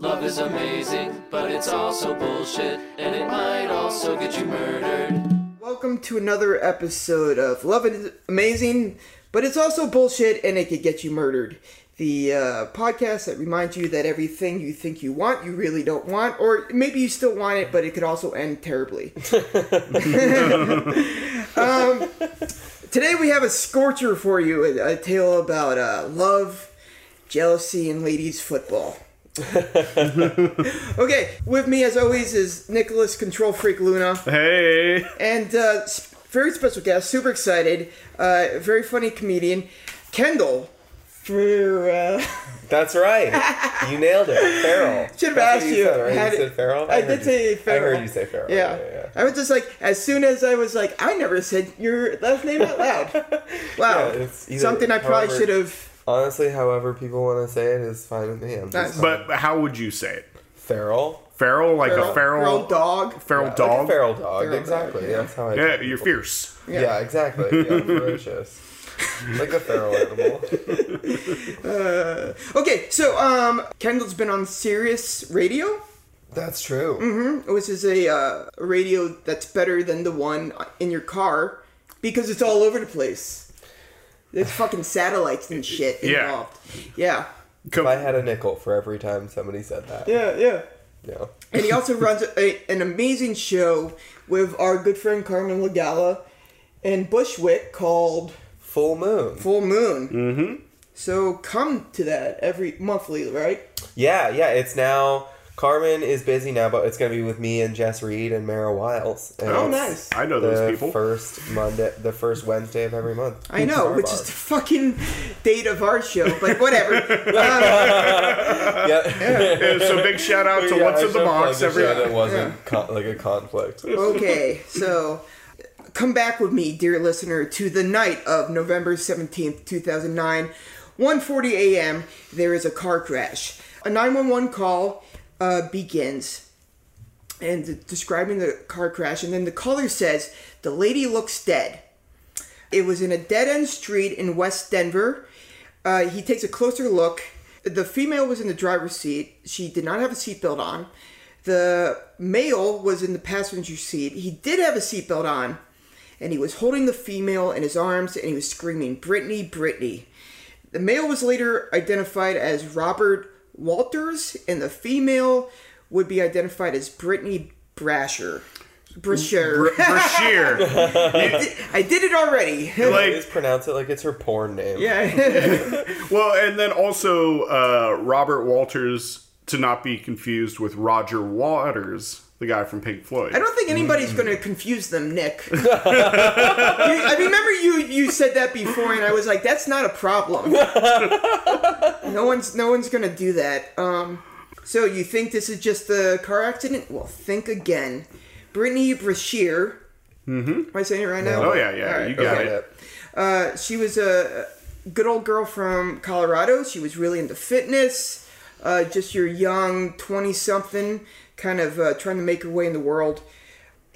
Love is amazing, but it's also bullshit, and it might also get you murdered. Welcome to another episode of Love is Amazing, but it's also bullshit and it could get you murdered. The uh, podcast that reminds you that everything you think you want, you really don't want, or maybe you still want it, but it could also end terribly. um, today we have a scorcher for you a, a tale about uh, love, jealousy, and ladies' football. okay, with me as always is Nicholas Control Freak Luna. Hey. And uh, very special guest, super excited, uh, very funny comedian, Kendall. For uh, That's right. You nailed it. Feral. Should have asked you. Said, right? Had you said feral? I heard did you- say I feral. heard you say feral. yeah. yeah, yeah. I was just like, as soon as I was like, I never said your last name out loud. Wow, Yeah, it's either- something I probably however- should have. Honestly, however people want to say it is fine with me. I'm just But how would you say it? feral. Feral, like Feral, a feral, feral dog. feral Like dog. a feral dog. Feral exactly. dog, yeah. That's how I. Yeah, tell you're people. fierce. Yeah, exactly. Yeah, ferocious. like a feral animal. Uh, okay, so um, Kendall's been on Sirius Radio, That's true. which is a uh, radio that's better than the one in your car because it's all over the place. There's fucking satellites and shit Yeah. involved. Yeah. If I had a nickel for every time somebody said that. Yeah, yeah. Yeah. And he also runs a, an amazing show with our good friend Carmen Lagala and Bushwick called Full moon. Full Moon. Mm-hmm. So come to that every monthly, right? Yeah, yeah. It's now. Carmen is busy now, but it's gonna be with me and Jess Reed and Mara Wiles. And Oh, nice. I know the those people. first Monday, the first Wednesday of every month. I know, Starbucks. which is the fucking date of our show, but whatever. Um, yeah. Yeah, so big shout out to Yeah, What's I in the Box. a Every show that wasn't con- like a conflict. okay, so come back with me, dear listener, to the night of November 17th, 2009, 1:40 a.m. There is a car crash. A 911 call uh, begins and describing the car crash, and then the caller says the lady looks dead. It was in a dead end street in West Denver. Uh, he takes a closer look. The female was in the driver's seat. She did not have a seatbelt on. The male was in the passenger seat. He did have a seatbelt on, and he was holding the female in his arms and he was screaming, Brittany, Brittany. The male was later identified as Robert Walters, and the female would be identified as Brittany Brasher. Brasher. Br- Brashear. I, did, I did it already. like, Just pronounce it like it's her porn name. yeah. well, and then also uh, Robert Walters, to not be confused with Roger Waters, the guy from Pink Floyd. I don't think anybody's going to confuse them, Nick. You- I remember you you said that before, and I was like, "That's not a problem." no one's no one's going to do that. Um, so you think this is just a car accident? Well, think again. Brittany Brashear. Mm-hmm. Am I saying it right now? Oh, yeah, yeah, All right, you got okay. it. Uh, she was a good old girl from Colorado. She was really into fitness. Uh, just your young 20 something, kind of uh, trying to make her way in the world.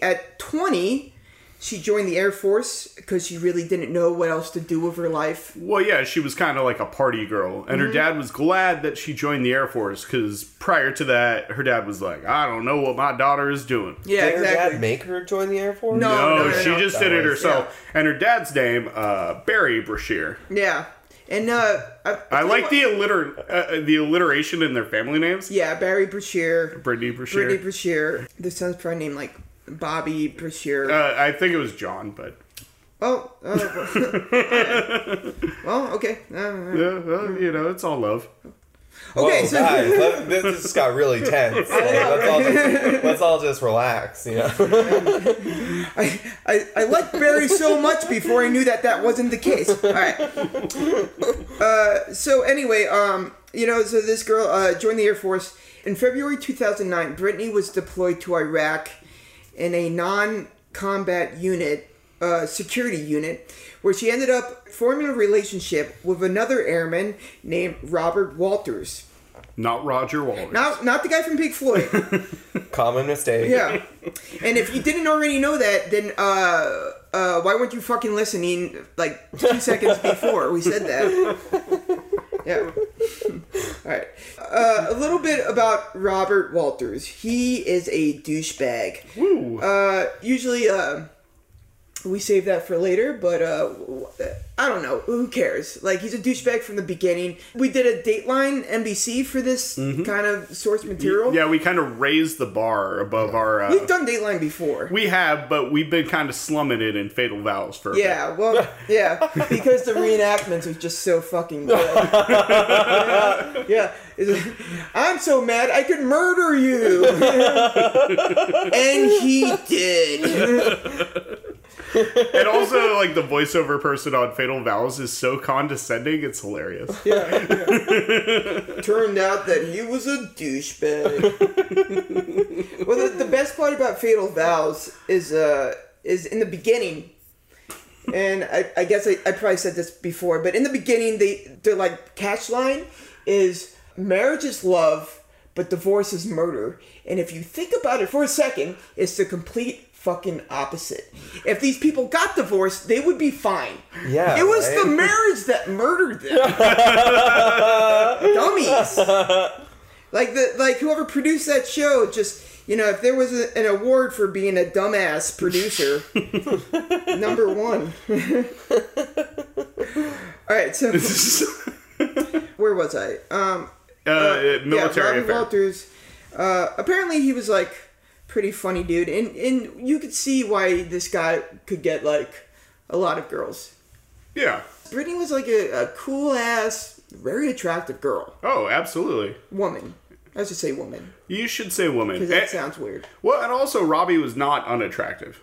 At 20, she joined the Air Force because she really didn't know what else to do with her life. Well, yeah, she was kind of like a party girl, and her dad was glad that she joined the Air Force because prior to that, her dad was like, "I don't know what my daughter is doing." Yeah, Did her dad make her join the Air Force? No. No, no, she no. just That did it was- herself, and her dad's name, uh, Barry Brashear. yeah. And uh, I, I like the alliter- uh, the alliteration in their family names. Yeah, Barry Brashear. Brittany Brashear. Brittany Brashear. The son's probably named like Bobby Brashear. uh, I think it was John, but oh. Uh, well, okay. Uh, yeah, well, you know, it's all love. Okay, Whoa, so- guys, let- this just got really tense. Like, let's, all just, let's all just relax, you know? I, I, I liked Barry so much before I knew that that wasn't the case. All right. Uh, so anyway, um, you know, so this girl uh, joined the Air Force in February 2009. Brittany was deployed to Iraq in a non-combat unit, uh, security unit, where she ended up forming a relationship with another airman named Robert Walters. Not Roger Walters. Not not the guy from Pink Floyd. Common mistake. Yeah. And if you didn't already know that, then uh, uh, why weren't you fucking listening like two seconds before we said that? Yeah. All right. Uh, a little bit about Robert Walters. He is a douchebag. Woo. Uh, usually, uh, we save that for later, but uh, I don't know. Who cares? Like, he's a douchebag from the beginning. We did a Dateline NBC for this kind of source material. Mm-hmm. yeah, we kind of raised the bar above our. Uh, We've done Dateline before. we have, but we've been kind of slumming it in Fatal Vows for. a bit. Yeah, well, yeah, because the reenactments are just so fucking good. yeah, yeah. I'm so mad I could murder you, and he did. And also, like the voiceover person on Fatal Vows is so condescending, it's hilarious. Yeah, yeah. Turned out that he was a douchebag. well, the, the best part about Fatal Vows is uh is in the beginning. And I, I guess I, I probably said this before, but in the beginning, they their like catch line is marriage is love, but divorce is murder. And if you think about it for a second, it's the complete fucking opposite. If these people got divorced, they would be fine. Yeah, It was right? the marriage that murdered them. Dummies. Like the like whoever produced that show just you know if there was a, an award for being a dumbass producer, number one. All right, so where was I? Um, Uh, military yeah, Robbie affair. Walters. Uh, apparently, he was like pretty funny dude, and and you could see why this guy could get like a lot of girls. Yeah. Brittany was like a, a cool ass, very attractive girl, Oh, absolutely. woman. I should say woman You should say woman. because that And- sounds weird. well, and also Robbie was not unattractive.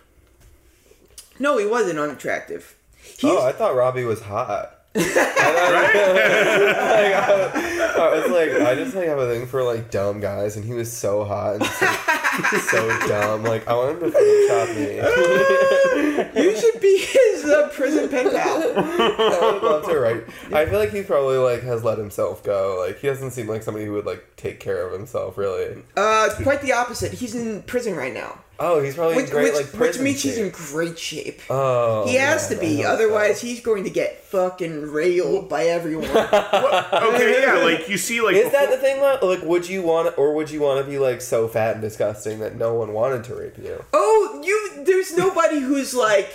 No, he wasn't unattractive. He's, Oh, I thought Robbie was hot. Right? I was like, I just like have a thing for like dumb guys, and he was so hot and so, so dumb. Like I want him to Photoshop me. you should be his uh, prison pen pal. I would love to write. I feel like he probably like has let himself go. Like he doesn't seem like somebody who would like take care of himself really. Uh, quite the opposite. He's in prison right now, Oh, he's probably which, in great which, like which prison means he's in great shape. Oh, he has yeah, to be, otherwise that. he's going to get fucking railed by everyone. okay, yeah, like you see, like Is that the thing? Though? Like, would you want, or would you want to be like so fat and disgusting that no one wanted to rape you? oh, you! There's nobody who's like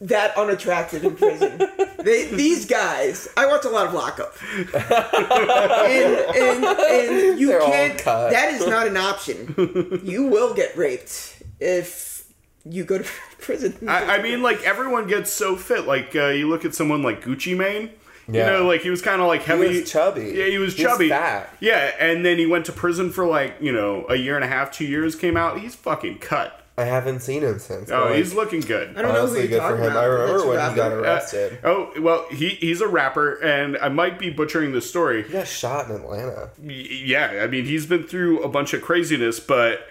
that unattractive in prison. they, these guys, I watch a lot of Lockup, and and, and you They're can't. cut. That is not an option. You will get raped if you go to prison. I, I mean, like everyone gets so fit. Like uh, you look at someone like Gucci Mane. Yeah. You know, like he was kind of like heavy. He heavy. was chubby. Yeah, he was He was chubby. fat. Yeah, and then he went to prison for like you know a year and a half, two years. Came out, he's fucking cut. I haven't seen him since. Oh, but, like, he's looking good. I don't know who honestly you're good for talking him. about. I remember when a he got rapper. Uh, arrested. oh well, he he's a rapper, and I might be butchering the story. he got shot in Atlanta. Y- Yeah, I mean he's been through a bunch of craziness, but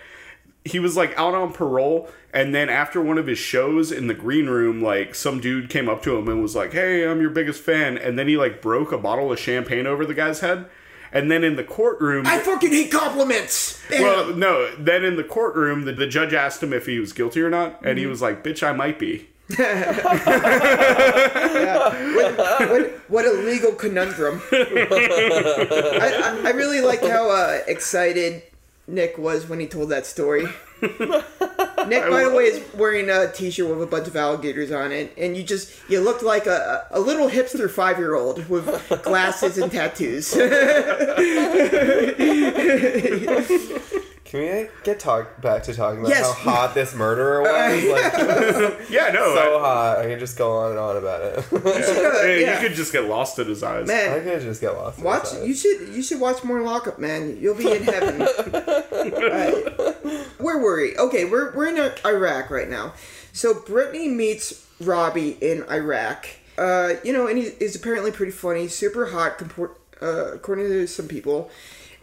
he was like out on parole, and then after one of his shows in the green room, like some dude came up to him and was like, "Hey, I'm your biggest fan," and then he like broke a bottle of champagne over the guy's head, and then in the courtroom. I fucking hate compliments. Well, no. Then in the courtroom, the, the judge asked him if he was guilty or not, and he was like, "Bitch, I might be." what, what a legal conundrum. I, I, I really like how uh, excited Nick was when he told that story. Nick, by the way, is wearing a T-shirt with a bunch of alligators on it, and you just you looked like a, a little hipster five year old with glasses and tattoos. Can we get talk back to talking about Yes. how hot this murderer was? Like Yeah, no. so I- hot. I can just go on and on about it. yeah, yeah. You could just get lost in his eyes. Man, I Man, could just get lost. in watch his eyes. you should you should watch more Lockup, man. You'll be in heaven. Alright. Where were we? Okay, we're we're in Iraq right now. So Brittany meets Robbie in Iraq. Uh, you know, and he is apparently pretty funny, super hot, uh, according to some people.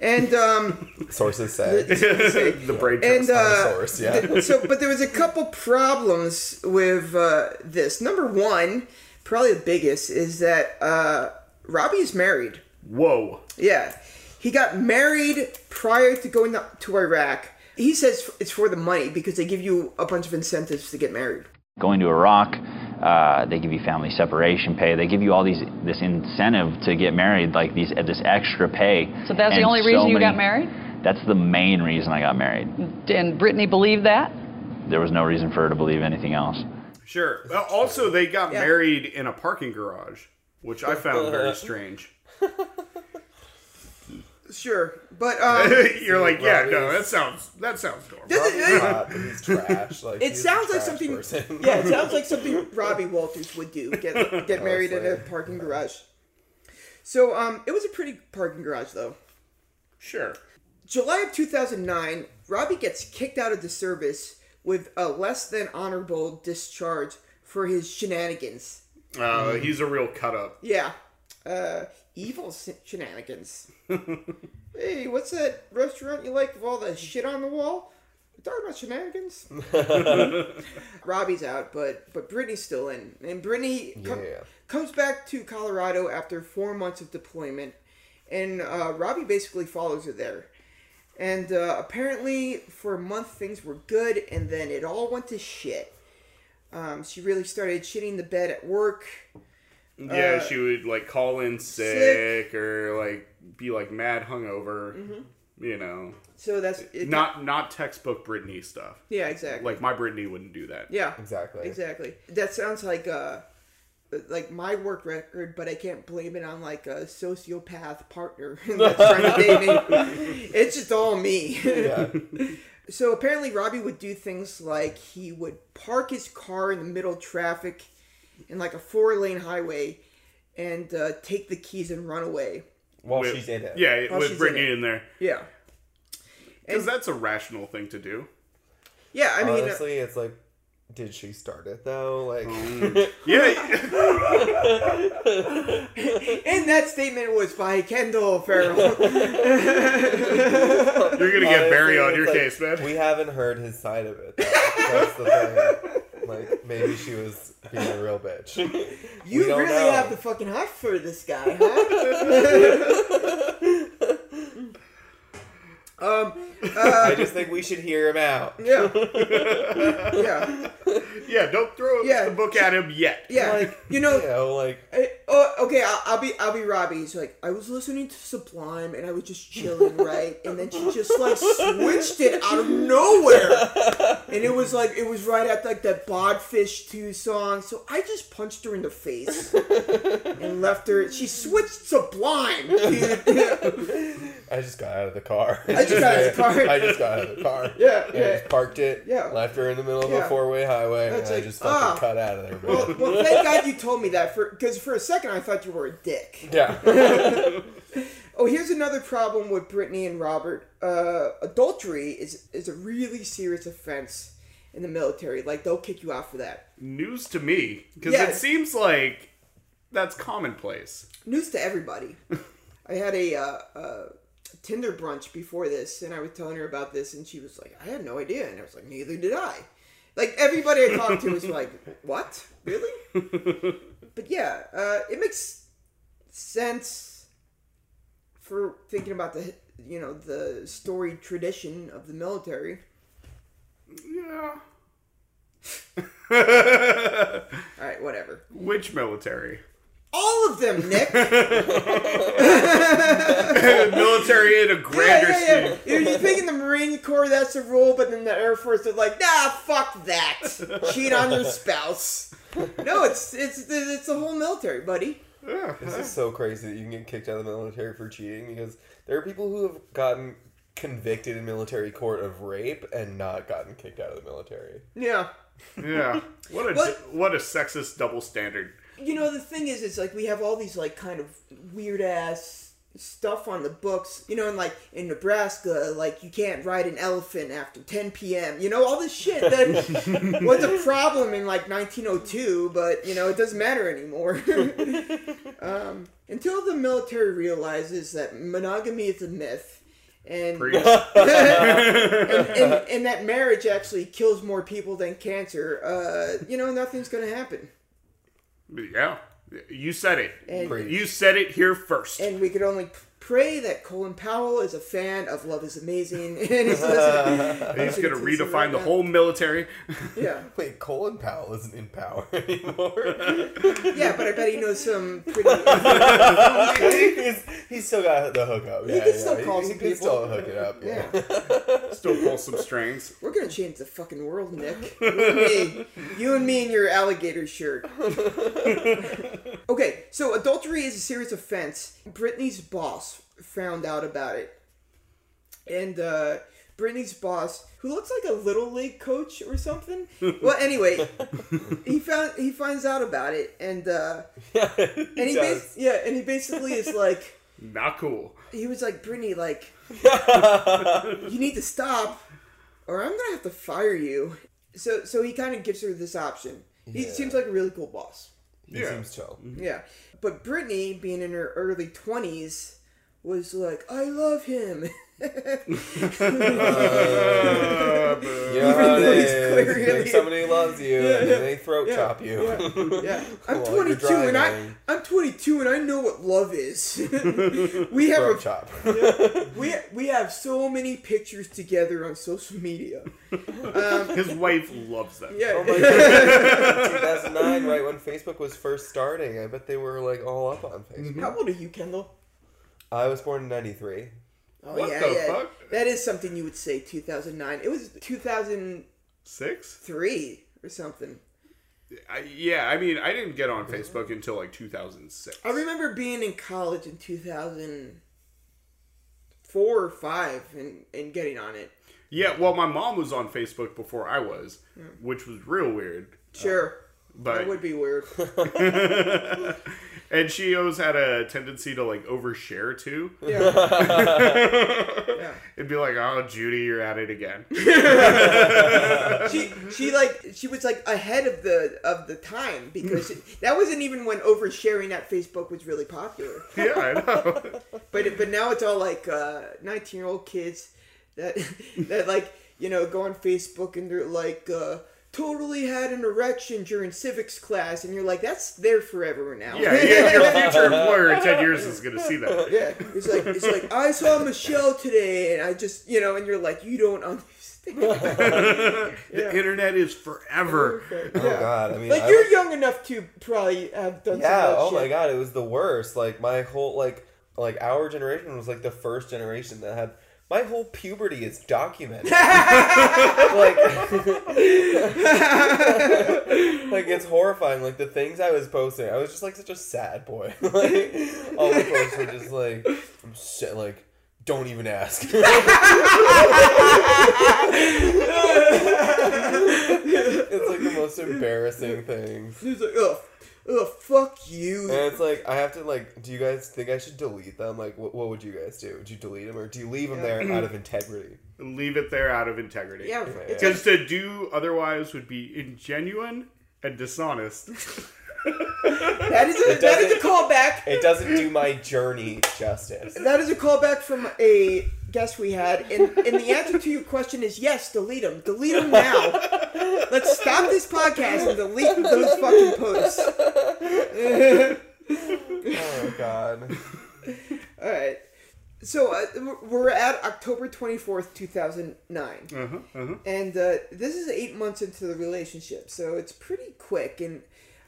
And um, Sources say. the brain and uh, source, yeah. th- so, but there was a couple problems with uh, this. Number one, probably the biggest, is that uh, Robbie is married. Whoa. Yeah. He got married prior to going to Iraq. He says it's for the money because they give you a bunch of incentives to get married. Going to Iraq, Uh, they give you family separation pay. They give you all these this incentive to get married, like these this extra pay. So that's the only so reason you got married? That's the main reason I got married. And Brittany believed that? There was no reason for her to believe anything else. Sure. Well, also, they got Yeah. married in a parking garage, which I found very strange. Sure, but um, You're like, yeah, no, that sounds that sounds normal. does Robbie's it, hot, but he's trash. Like, it he's a sounds like trash something. person. Yeah, it sounds like something Robbie Walters would do. Get get married in a Honestly. parking garage. So um, it was a pretty parking garage though. Sure. July of 2009, Robbie gets kicked out of the service with a less than honorable discharge for his shenanigans. Uh, he's a real cut up. Yeah, uh, evil shenanigans. hey, what's that restaurant you like with all the shit on the wall? We're talking about shenanigans. Robbie's out, but but Brittany's still in, and Brittany com- Yeah. comes back to Colorado after four months of deployment, and uh, Robbie basically follows her there. And uh, apparently, for a month, things were good, and then it all went to shit. Um, she really started shitting the bed at work. Yeah, Uh, she would like call in sick, or like be like mad hungover. You know, So that's it, not not textbook Britney stuff. Yeah, exactly. Like my Britney wouldn't do that. yeah, Exactly. exactly. That sounds like uh, like my work record, but I can't blame it on like a sociopath partner that's trying to date me. It's just all me. Yeah. So apparently, Robbie would do things like he would park his car in the middle of traffic in like a four lane highway and uh, take the keys and run away. While With- she's in it. Yeah, While with she's in it. in, there, Yeah. because that's a rational thing to do. Yeah, I mean, uh, Honestly, it's like, did she start it though? Like, Yeah, and that statement was by Kendall Farrell. you're gonna get Barry on your it's case, man. We haven't heard his side of it. Though. That's the thing. Like, maybe she was being a real bitch. you really know. have the fucking heart for this guy, huh? um, I just think we should hear him out. yeah, yeah, Yeah, don't throw Yeah. the book at him yet. yeah. Like, you know, You know, like, I- oh, okay. I'll, I'll be, I'll be Robbie. He's like, I was listening to Sublime and I was just chilling, right? And then she just like switched it out of nowhere, and it was like, it was right at like that Badfish Two song. So I just punched her in the face and left her. She switched Sublime. I just got out of the car. I just got out of the car. I just got out of the car. Yeah, I yeah. just parked it. Yeah. Left her in the middle of Yeah. a four-way highway, That's and like, I just fucking ah. cut out of there. Well, well, thank God you told me that, for because for a second I thought you were a dick. yeah. Oh, here's another problem with Brittany and Robert. Uh, adultery is is a really serious offense in the military. Like they'll kick you out for that. News to me, because Yeah. it seems like that's commonplace. News to everybody. I had a uh, uh, Tinder brunch before this, and I was telling her about this, and she was like, "I had no idea," and I was like, "Neither did I." Like everybody I talked to was like, "What? Really?" but yeah, uh, it makes sense for thinking about the you know the story tradition of the military. Yeah. All right, whatever. Which military? All of them, Nick. military in a grander yeah, yeah, yeah. scheme. You're, you think in the Marine Corps that's a rule, but then the Air Force they're like, nah, fuck that. Cheat on your spouse. No, it's it's it's the whole military, buddy. Yeah. This is so crazy that you can get kicked out of the military for cheating because there are people who have gotten convicted in military court of rape and not gotten kicked out of the military. Yeah. Yeah. What a What? what a sexist double standard. You know the thing is, it's like we have all these like kind of weird ass stuff on the books. You know, and like in Nebraska, like you can't ride an elephant after 10 p.m. You know, all this shit that was a problem in like 1902, but you know it doesn't matter anymore. um, until the military realizes that monogamy is a myth. And, and, and, and that marriage actually kills more people than cancer, uh, you know, nothing's going to happen. Yeah. You said it. And- you said it here first. and we could only pray that Colin Powell is a fan of Love Is Amazing and he's listening. He's gonna listening to redefine right the now. whole military. Yeah, Wait, Colin Powell isn't in power anymore. yeah, but I bet he knows some pretty. he's, he's still got the hookup. He can yeah. still call he, some he can people. still hook it up. Yeah. Yeah, Still pull some strings. we're gonna change the fucking world, Nick. You and me, you and me in your alligator shirt. Okay, so adultery is a serious offense. Brittany's boss found out about it, and uh, Brittany's boss, who looks like a little league coach or something. well, anyway, he found he finds out about it, and uh, Yeah, and he does. bas- yeah, and he basically is like. Not cool. he was like, Brittany, like, you need to stop, or I'm gonna have to fire you. So, so he kind of gives her this option. He Yeah. seems like a really cool boss. He Yeah. seems chill. Yeah, but Brittany, being in her early twenties, was like, I love him. Uh, boo. You know how it though he's clearly- Think somebody loves you, and then they throat Yeah. chop you. yeah, I'm While 22 and I. I'm 22 and I know what love is. we have throat a, chop. we we have so many pictures together on social media. His wife loves them. Yeah. Oh my 2009, right when Facebook was first starting. I bet they were like all up on Facebook. How old are you, Kendall? I was born in 93. Oh What yeah, the yeah. fuck? That is something you would say 2009. It was 2006, three or something. I, yeah, I mean, I didn't get on Facebook until like 2006. I remember being in college in 2004 or 5 and, and getting on it. Yeah, well, my mom was on Facebook before I was, hmm. which was real weird. Sure. Uh, but that would be weird. and she always had a tendency to like overshare too. Yeah. It'd be like, "Oh, Judy, you're at it again." she she like she was like ahead of the of the time because it, that wasn't even when oversharing at Facebook was really popular. yeah, I know. But but now it's all like uh, 19 year old kids that that like you know go on Facebook and they're like uh, totally had an erection during civics class and you're like that's there forever now. Yeah, yeah. Your future employer in ten years is gonna see that. Yeah, it's like it's like I saw Michelle today and I just you know and you're like you don't understand. The internet is forever. Oh god, I mean, Like I you're was- young enough to probably have done some Yeah. of that Oh my god, it was the worst. Like my whole like like our generation was like the first generation that had my whole puberty is documented. like, like it's horrifying. Like the things I was posting, I was just like such a sad boy. like all the posts were just like, I'm shit, like. Don't even ask. it's like the most embarrassing things. He's like, ugh, ugh, fuck you. And it's like I have to like. Do you guys think I should delete them? Like, what, what would you guys do? Would you delete them or do you leave them there out of integrity? Leave it there out of integrity. Yeah, Yeah. it's Because to do otherwise would be ingenuine and dishonest. that is a that is a doesn't- callback. It doesn't do my journey justice. That is a callback from a guest we had, and, and the answer to your question is yes. Delete them. Delete them now. Let's stop this podcast and delete those fucking posts. Oh god. All right. So uh, we're at October twenty fourth, two thousand nine. Uh-huh, uh-huh. and uh, this is eight months into the relationship, so it's pretty quick. And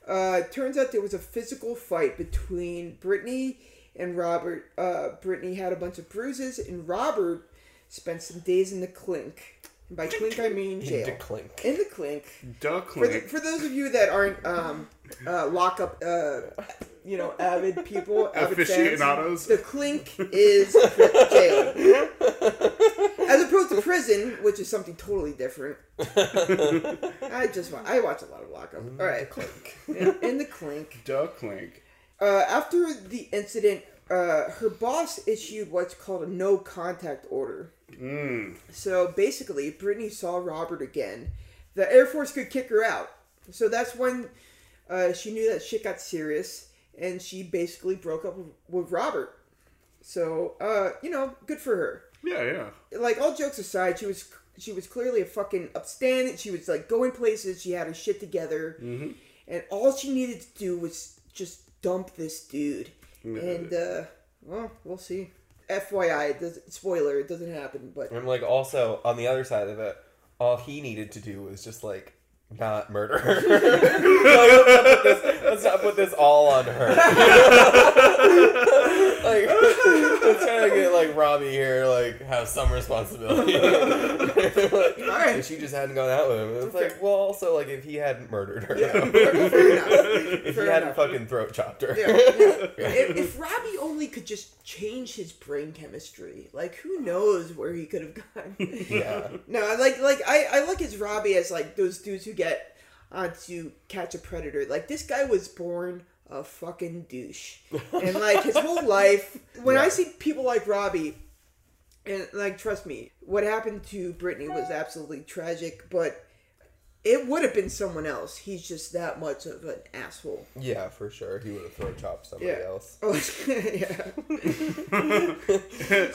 uh, it turns out there was a physical fight between Brittany and Robert. Uh, Brittany had a bunch of bruises, and Robert spent some days in the clink. And by clink, I mean jail. To clink. In the clink. Duck For, the, for those of you that aren't um, uh, lock up, uh, you know, avid people, avid fans, Aficionados. the clink is jail, as opposed to prison, which is something totally different. I just wa- I watch a lot of lockup. All right, clink in, in the clink. Duck link. Uh, after the incident, uh, her boss issued what's called a no contact order. Mm. So basically, if Brittany saw Robert again, the Air Force could kick her out. So that's when uh, she knew that shit got serious, and she basically broke up with, Robert. So, uh, you know, good for her. Yeah, yeah. Like all jokes aside, she was she was clearly a fucking upstanding. She was like going places. She had her shit together, and all she needed to do was just dump this dude. And uh, well, we'll see. FYI, it does, spoiler, it doesn't happen, but I'm like also on the other side of it, all he needed to do was just like not murder her. Let's, not put this, let's not put this all on her. like let's try to get like Robbie here like have some responsibility. like, Alright. If she just hadn't gone out with him, it's like well also like if he hadn't murdered her, fair enough. if fair he hadn't enough. fucking throat chopped her. Yeah, yeah. if, if Robbie only could just change his brain chemistry, like who knows where he could have gone. Yeah. no, like like I, I look at Robbie as like those dudes who get onto catch a predator. Like this guy was born a fucking douche, and like his whole life. When I see people like Robbie, and like trust me, what happened to Brittany was absolutely tragic, but. It would have been someone else. He's just that much of an asshole. Yeah, for sure. He would have throat chopped somebody Yeah. else. Oh, yeah.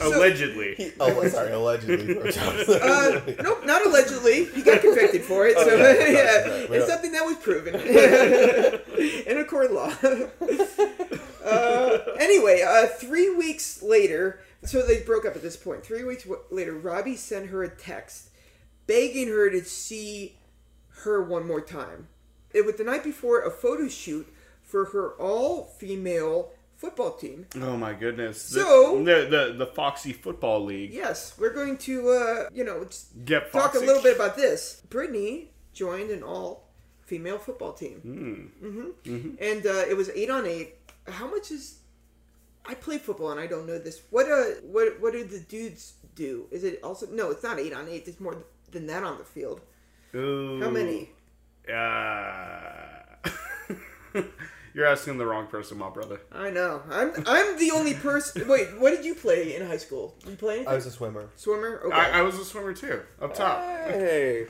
Allegedly. Oh, sorry, allegedly throat chopped. Uh, nope, not allegedly. He got convicted for it. Oh, so yeah, yeah, sorry, sorry. It's don't- something that was proven in a court of law. uh, anyway, uh, three weeks later, so they broke up at this point. Three weeks w- later, Robbie sent her a text begging her to see her one more time. It was the night before a photo shoot for her all-female football team. Oh my goodness. So- the the, the Foxy Football League. Yes, we're going to, uh, you know, just Get talk a little bit about this. Brittany joined an all female football team. Mm-hmm. And uh, it was eight on eight. How much is. I play football and I don't know this. What uh, what what do the dudes do? Is it also no? It's not eight on eight. It's more than that on the field. Ooh. How many? Uh, you're asking the wrong person, my brother. I know. I'm I'm the only person. Wait, what did you play in high school? Did you play anything? I was a swimmer. swimmer. Okay. I, I was a swimmer too, up top. Hey.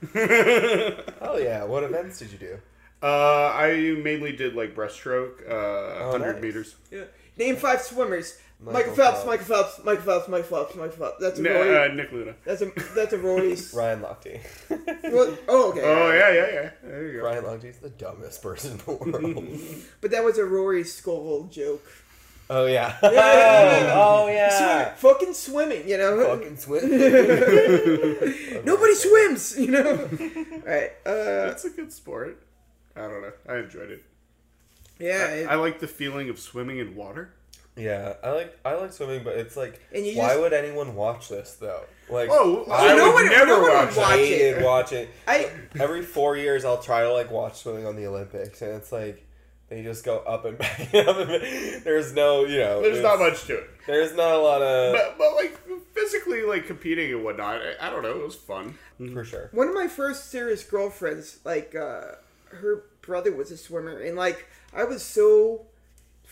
oh yeah. What events did you do? Uh, I mainly did like breaststroke, uh, 100 nice. meters. Yeah. Name five swimmers. Michael, Michael Phelps, Phelps. Michael Phelps, Michael Phelps, Michael Phelps, Michael Phelps. That's a N- Rory. uh, Nick Luna. that's a that's a Rory's. Ryan Lochte. Well, oh, okay. Oh yeah, yeah, yeah. There you go. Ryan Lochte's the dumbest person in the world. But that was a Rory Scovel joke. oh yeah. Yeah. oh Swim- yeah. fucking swimming, you know. Fucking swim. Nobody swims, you know. All right. Uh, That's a good sport. I don't know. I enjoyed it. yeah. it- I like the feeling of swimming in water. Yeah, I like I like swimming, but it's like, And you why just- would anyone watch this though? Like, Oh, I no would one- never no one would watch watch it. it. hated watching. I Every four years, I'll try to like watch swimming on the Olympics, and it's like they just go up and back. up and back. There's no, you know, There's not it's- much to it. There's not a lot of But, but like physically, like competing and whatnot, I, I don't know. It was fun. for sure. one of my first serious girlfriends, like uh, her brother was a swimmer, and like I was so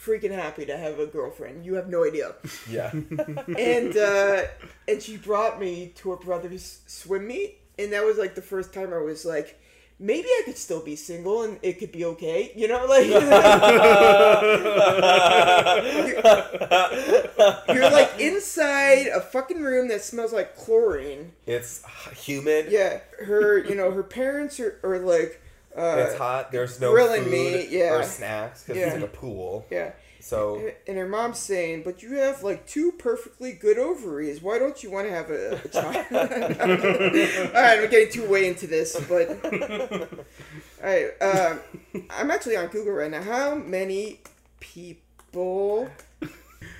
freaking happy to have a girlfriend. You have no idea. Yeah, and uh, and she brought me to her brother's swim meet, and that was like the first time I was like, maybe I could still be single and it could be okay, you know, like you're like inside a fucking room that smells like chlorine. it's humid. Yeah, her, you know, her parents are, are like, uh, It's hot. There's no grilling food me, yeah. or snacks because Yeah. it's like a pool. yeah. So And her mom's saying, "But you have like two perfectly good ovaries. Why don't you want to have a, a child?" all right, I'm getting too way into this, but all right. Um, I'm actually on Google right now. How many people?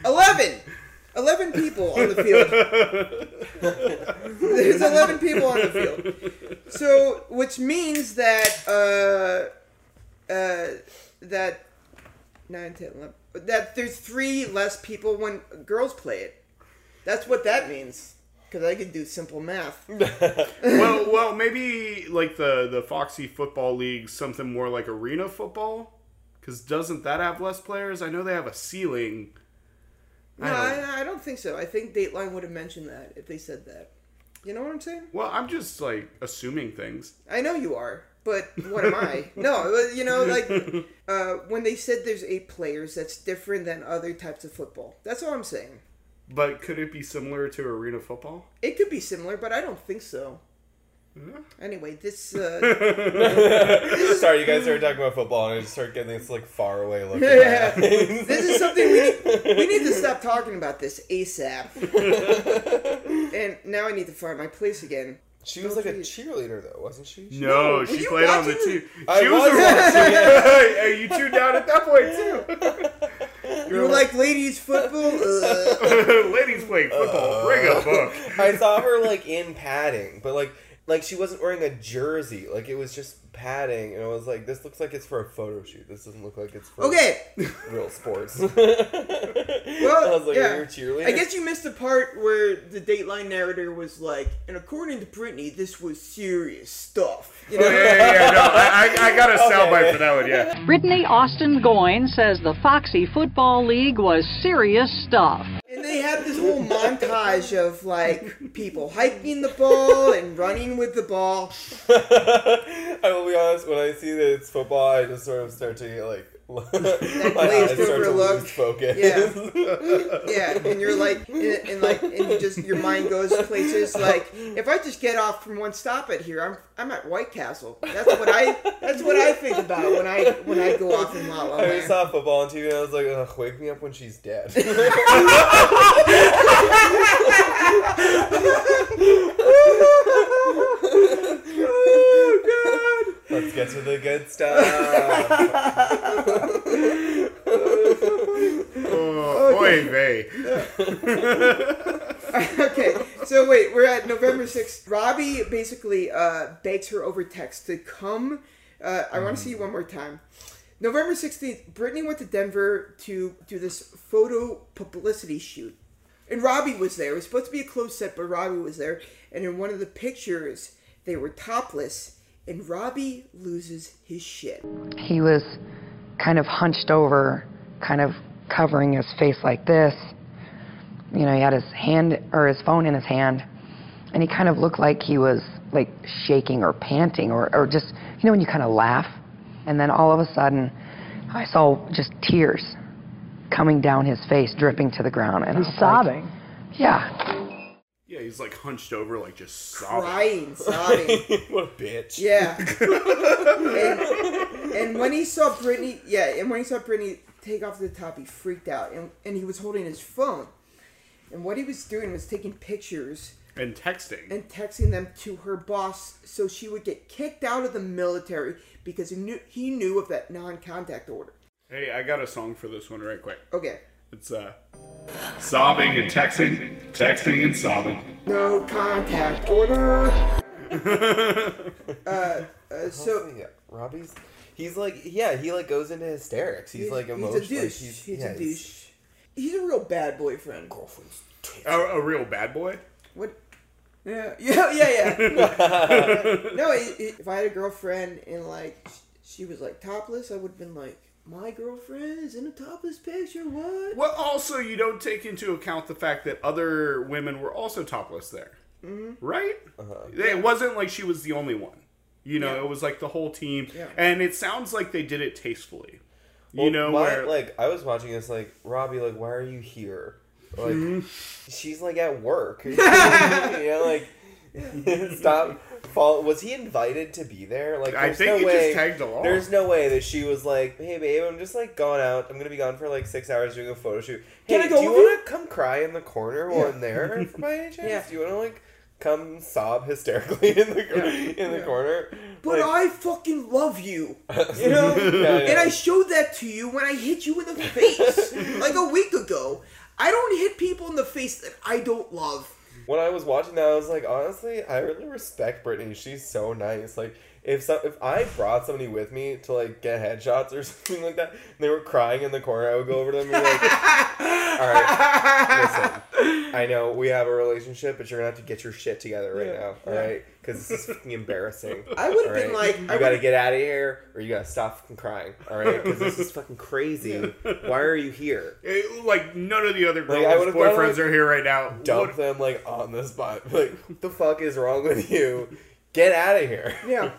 Eleven. Eleven people on the field. There's eleven people on the field. So, which means that uh, uh, that 9, 10, 11. That there's three less people when girls play it. That's what that means. Because I can do simple math. well, well, maybe like the the Foxy Football League, something more like arena football. Because doesn't that have less players? I know they have a ceiling. No, I don't- I, I don't think so. I think Dateline would have mentioned that if they said that. You know what I'm saying? Well, I'm just like assuming things. I know you are, but what am I? No, you know, like uh, when they said there's eight players, that's different than other types of football. That's all I'm saying. But could it be similar to arena football? It could be similar, but I don't think so. Anyway, this uh, Sorry, you guys started talking about football, and I just started getting this like far away look. Yeah. at my eyes. this is something we need, we need to stop talking about this ASAP. and now I need to find my place again. She was like a cheerleader, though, wasn't she? She- No, she played on the team. I She was, was a watching hey, you tuned out at that point too. You were like ladies football? Uh, Ladies playing football. Bring a book. I saw her like in padding, but like like she wasn't wearing a jersey. Like it was just padding, and I was like, this looks like it's for a photo shoot. This doesn't look like it's for okay, real sports. well, I was like, yeah. are you a cheerleader? I guess you missed the part where the Dateline narrator was like, and according to Brittany, this was serious stuff. You know? Yeah, yeah, yeah, no, I, I, I got a soundbite Okay. for that one, yeah. Brittany Austin Goyne says the Foxy Football League was serious stuff. They had this whole montage of like people hiking the ball and running with the ball. I will be honest. When I see that it's football, I just sort of start to get like. My glazed over look. focus. Yeah. Yeah, and you're like, and, and like, and you just your mind goes places like, if I just get off from one stop at here, I'm I'm at White Castle. That's what I that's what I think about when I when I go off in La La I Land. saw football on TV and I was like, Ugh, wake me up when she's dead. Let's get to the good stuff. Oh, oy vey. okay, so wait, we're at November sixth. Robbie basically uh, begs her over text to come. Uh, I want to see you one more time. November 16th, Brittany went to Denver to do this photo publicity shoot. And Robbie was there. It was supposed to be a close set, but Robbie was there. And in one of the pictures, they were topless. And Robbie loses his shit. he was kind of hunched over, kind of covering his face like this. You know, he had his hand or his phone in his hand, and he kind of looked like he was like shaking or panting or, or just, you know, when you kind of laugh. And then all of a sudden, I saw just tears coming down his face, dripping to the ground. And I was like, yeah, Yeah, he's like hunched over, like just sobbing. Crying, sobbing. what a bitch. Yeah. and, and when he saw Brittany, yeah, and when he saw Brittany take off the top, he freaked out, and, and he was holding his phone. And what he was doing was taking pictures And texting. and texting them to her boss so she would get kicked out of the military because he knew he knew of that non-contact order. Hey, I got a song for this one right quick. Okay. It's uh sobbing and texting, texting and sobbing. No contact order. uh, uh, so yeah, Robbie's. He's like, yeah, he like goes into hysterics. He's, like emotional. He's a douche. Like, he's, he's, yeah, a douche. He's a real bad boyfriend. Girlfriend's A, a real bad boy. What? Yeah, yeah, yeah, yeah. no, i- i- if I had a girlfriend and like she was like topless, I would have been like, my girlfriend is in a topless picture. What? Well, also you don't take into account the fact that other women were also topless there, Mm-hmm. right? It wasn't like she was the only one. You know, it was like the whole team, Yeah. and it sounds like they did it tastefully. You know, my, where like I was watching this, like Robbie, like why are you here? Like Mm-hmm. she's like at work. you know, like stop. Fall. Was he invited to be there? Like I there's think no he just way. tagged along. There's no way that she was like, "Hey, babe, I'm just like going out. I'm gonna be gone for like six hours doing a photo shoot. Hey, Can I go do you with you?" want to come cry in the corner while I'm there? For by any chance? Yeah. Do you want to like come sob hysterically in the in the corner? But Like- I fucking love you. You know? Yeah, yeah. And I showed that to you when I hit you in the face like a week ago. I don't hit people in the face that I don't love. When I was watching that, I was like, honestly, I really respect Brittany. She's so nice. Like, if so, if I brought somebody with me to like get headshots or something like that, and they were crying in the corner, I would go over to them and be like, "All right, listen, I know we have a relationship, but you're gonna have to get your shit together right Yeah, now, all yeah. right? Because this is fucking embarrassing. I would've all been like- you I gotta would've- get out of here, or you gotta stop fucking crying, all right? Because this is fucking crazy. Why are you here? It- like none of the other Like, girls' I would've gone, boyfriends like, are here right now. dump What- them like on the spot. Like, what the fuck is wrong with you? Get out of here. Yeah.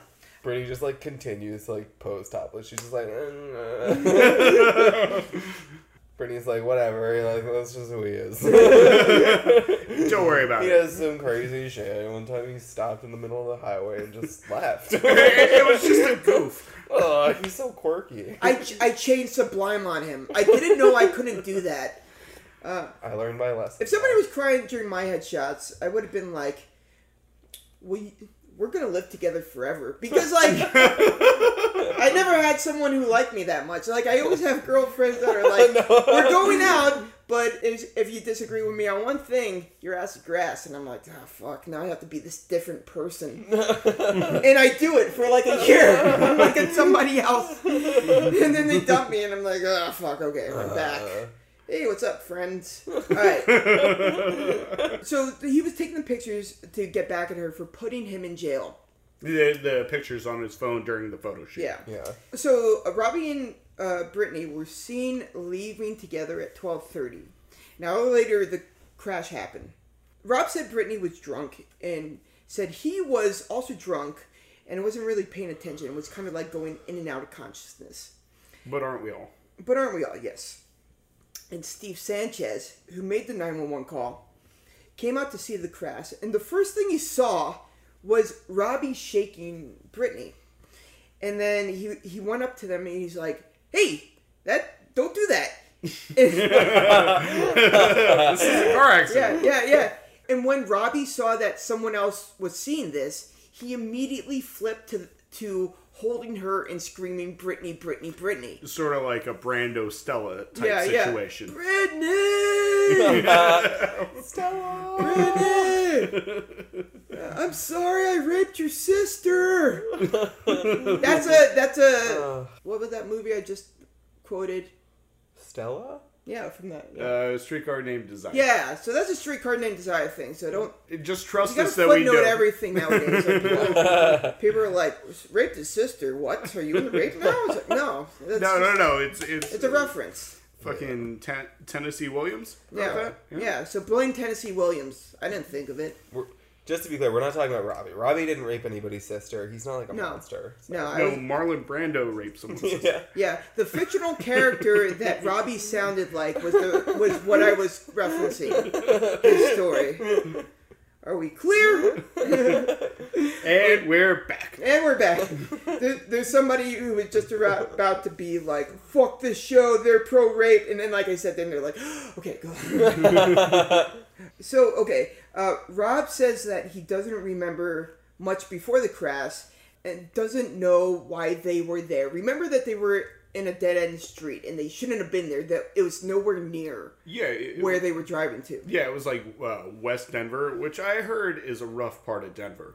Brittany just like continues like pose topless. She's just like, "Uh, Brittany's like, whatever. Like that's just who he is. Don't worry about he it. He does some crazy shit. One time he stopped in the middle of the highway and just left. it, it was just a goof. oh, he's so quirky. I, I changed Sublime on him. I didn't know I couldn't do that. Uh, I learned my lesson. If somebody was crying during my headshots, I would have been like, "We we're gonna live together forever." Because like, I never had someone who liked me that much. Like, I always have girlfriends that are like, "We're going out." But if, if you disagree with me on one thing, your ass is grass, and I'm like, oh fuck! Now I have to be this different person, and I do it for like a year. I'm like at somebody else, and then they dump me, and I'm like, oh fuck! Okay, I'm back. Uh. Hey, what's up, friends? All right. so he was taking the pictures to get back at her for putting him in jail. The, the pictures on his phone during the photo shoot. Yeah. Yeah. So uh, Robbie and uh, Brittany were seen leaving together at twelve thirty. An hour later, the crash happened. Rob said Brittany was drunk and said he was also drunk and wasn't really paying attention. Was kind of like going in and out of consciousness. But aren't we all? But aren't we all? Yes. And Steve Sanchez, who made the 911 call, came out to see the crash, and the first thing he saw was Robbie shaking Brittany. And then he he went up to them and he's like, "Hey, that don't do that." This is a car accident. yeah, yeah, yeah. And when Robbie saw that someone else was seeing this, he immediately flipped to to holding her and screaming, "Brittany, Brittany, Brittany!" Sort of like a Brando Stella type Yeah, yeah. situation. Brittany! Stella, Brittany! I'm sorry I raped your sister. That's a that's a what was that movie I just quoted? Stella? Yeah, from that. Yeah, Uh, streetcar named Desire. yeah so that's a streetcar named Desire thing. So don't Just trust you gotta us that we footnote know. everything nowadays. Like, people, people are like, raped his sister. What? Are you in the rape now? It's like, no, that's No, no, just- no. It's it's It's a reference. fucking ten- Tennessee Williams. wrote Yeah. that? yeah, So blame Tennessee Williams. I didn't think of it. We're, just to be clear, we're not talking about Robbie. Robbie didn't rape anybody's sister. He's not like a No. monster. So- No, I No, was, Marlon Brando raped someone's sister. Yeah. Yeah, the fictional character that Robbie sounded like was the was what I was referencing. His story. Are we clear? And we're back. And we're back. There, there's somebody who was just about, about to be like, "Fuck this show, they're pro rape," and then, like I said, then they're like, "Okay, go." so, okay, uh, Rob says that he doesn't remember much before the crash and doesn't know why they were there. Remember that they were in a dead end street and they shouldn't have been there. That it was nowhere near Yeah. It, where they were driving to. Yeah, it was like uh, West Denver, which I heard is a rough part of Denver.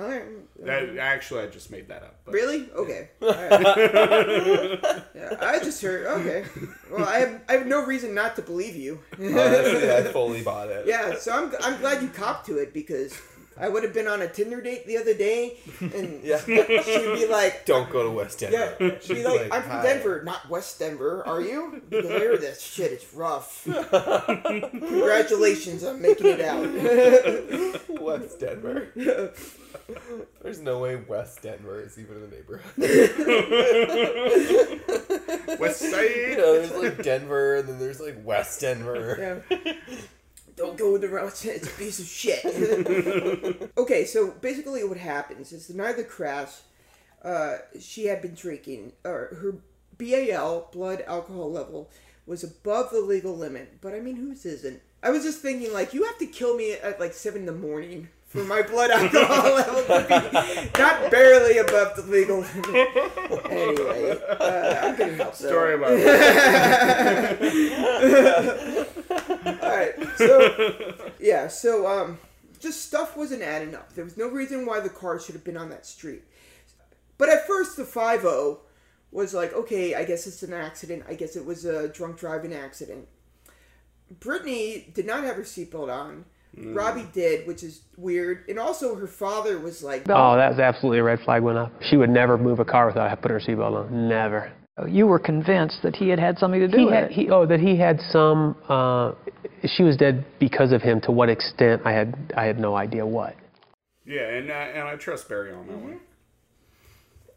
All right. That actually, I just made that up. But Really? Okay. All right. yeah, I just heard. Okay. Well, I have I have no reason not to believe you. Oh, Honestly, I fully bought it. yeah. So I'm I'm glad you copped to it because I would have been on a Tinder date the other day and Yeah. she'd be like. Don't go to West Denver. Yeah, she'd be like, I'm from "Hi." Denver, not West Denver. Are you? Hear this shit. It's rough. Congratulations on making it out. West Denver. There's no way West Denver is even in the neighborhood. West you Side. know, there's like Denver, and then there's like West Denver. Yeah. Don't go with the route. It's a piece of shit. okay, so basically, what happens is the night of the crash, uh, she had been drinking, or her BAL blood alcohol level was above the legal limit. But I mean, whose isn't? I was just thinking, like, you have to kill me at like seven in the morning for my blood alcohol level to be not barely above the legal limit. Anyway, uh, I'm getting help. Story about right. So yeah. So um, just stuff wasn't adding up. There was no reason why the car should have been on that street. But at first, the five zero was like, okay, I guess it's an accident. I guess it was a drunk driving accident. Brittany did not have her seatbelt on. Robbie did, which is weird. And also, her father was like, Oh, that was absolutely a red flag went up. She would never move a car without putting her seatbelt on. Never. You were convinced that he had had something to do He with had, it. he, oh, that he had some. Uh, she was dead because of him. To what extent, I had, I had no idea what. Yeah, and uh, and I trust Barry on that one.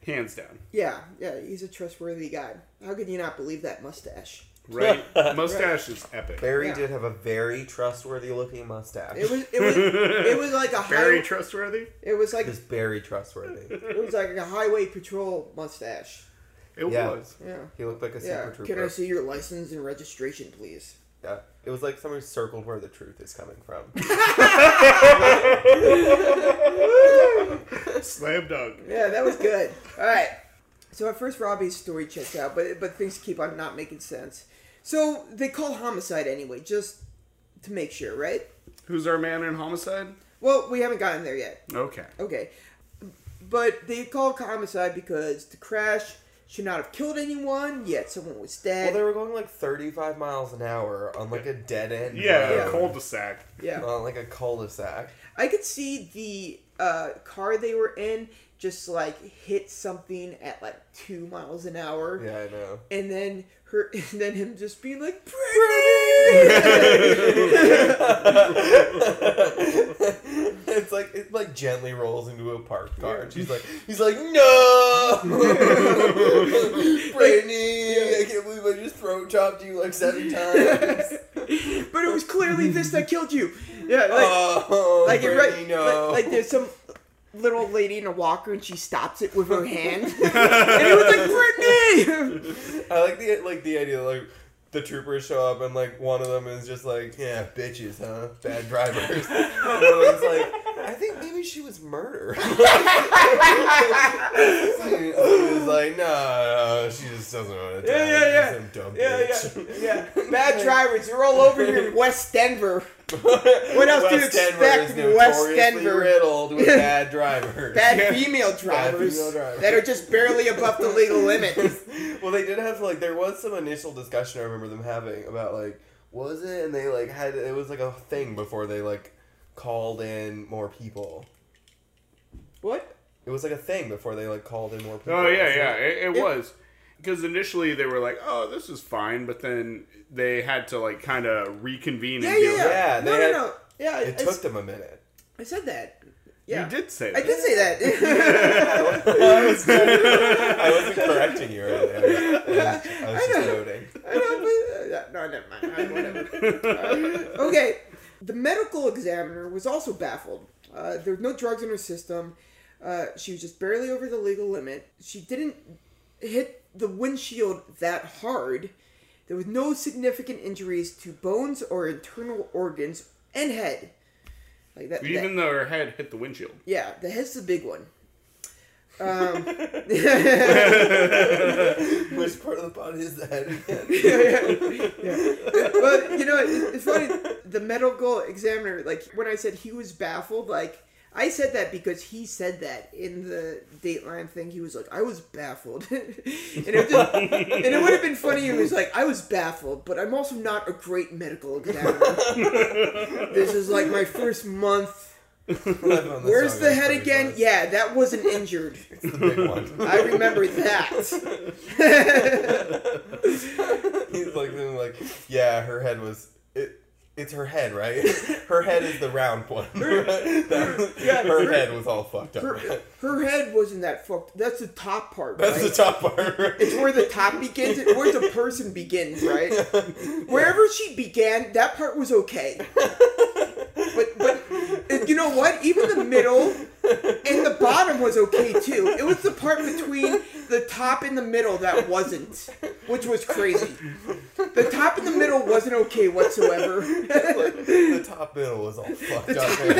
Hands down. yeah, yeah, he's a trustworthy guy. How could you not believe that mustache? Right? Mustache is epic. Barry Yeah. did have a very trustworthy looking mustache. It was it was it was like a Very trustworthy. it was like It was very trustworthy. it was like a highway patrol mustache. It Yeah. was. Yeah. He looked like a Yeah. super Can. I see your license and registration, please? Yeah. It was like someone circled where the truth is coming from. Slam dunk. Yeah, that was good. All right. So at first, Robbie's story checks out, but but things keep on not making sense. So they call homicide anyway, just to make sure, right? Who's our man in homicide? Well, we haven't gotten there yet. Okay. Okay. But they call homicide because the crash should not have killed anyone, yet someone was dead. well, they were going like 35 miles an hour on like a dead end. Yeah, road, cul-de-sac. yeah. On like a cul-de-sac. I could see the uh, car they were in just like hit something at like two miles an hour. Yeah, I know. And then her, and then him just being like, Brittany! it's like it like gently rolls into a parked car, and she's like, he's like, no, Brittany, I can't believe I just throat chopped you like seven times. but it was clearly this that killed you. Yeah, like, oh, like, it, right, no. like, like there's some little lady in a walker and she stops it with her hand, and it was like Brittany. I like the like the idea like the troopers show up and like one of them is just like yeah bitches huh? Bad drivers. And one of them's like I think maybe she was murdered. He's like no, no she just doesn't want to Yeah, drive. yeah, yeah. She's some dumb Yeah, bitch. yeah, yeah. Bad drivers, you're all over here in West Denver. What else do you Denver expect in West Denver? riddled with bad drivers. Bad female drivers female drivers. that are just barely above the legal limit. well, they did have like there was some initial discussion I remember them having about like was it and they like had it was like a thing before they like called in more people. What? It was like a thing before they like called in more people. Oh yeah, So- yeah, it, it Yeah. was. Because initially they were like, "Oh, this is fine," but then they had to like kind of reconvene Yeah, and yeah, like, yeah. Yeah, no, they no, had- no. Yeah, It I, took them a minute. I said that. Yeah. "You did say I did say that. I, was, I wasn't correcting you right there. I was, I was just noting. I know, but, uh, no, never mind. I- Whatever. Uh, okay. The medical examiner was also baffled. Uh, there were no drugs in her system. Uh, she was just barely over the legal limit. She didn't hit the windshield that hard. There was no significant injuries to bones or internal organs and head. Like that. that- Even though her head hit the windshield. yeah, the head's the big one. Um, Which part of the body is the head again? but you know, it, it's funny. The medical examiner, like when I said he was baffled, like I said that because he said that in the Dateline thing. He was like, "I was baffled," and it just, and it would have been funny. He was like, "I was baffled, but I'm also not a great medical examiner. this is like my first month." Where's the head again? Yeah, that wasn't injured. It's the big one. I remember that. He's like, like, yeah, her head was. It, it's her head, right? Her head is the round one. That- yeah, her her- head was all fucked up. Her, her head wasn't that fucked. That's the top part. That's right? the top part. It's where the top begins, and where the person begins, right? Wherever she began, that part was okay. But but you know what? Even the middle and the bottom was okay too. It was the part between the top and the middle that wasn't, which was crazy. The top and the middle wasn't okay whatsoever. the top middle was all fucked up. man.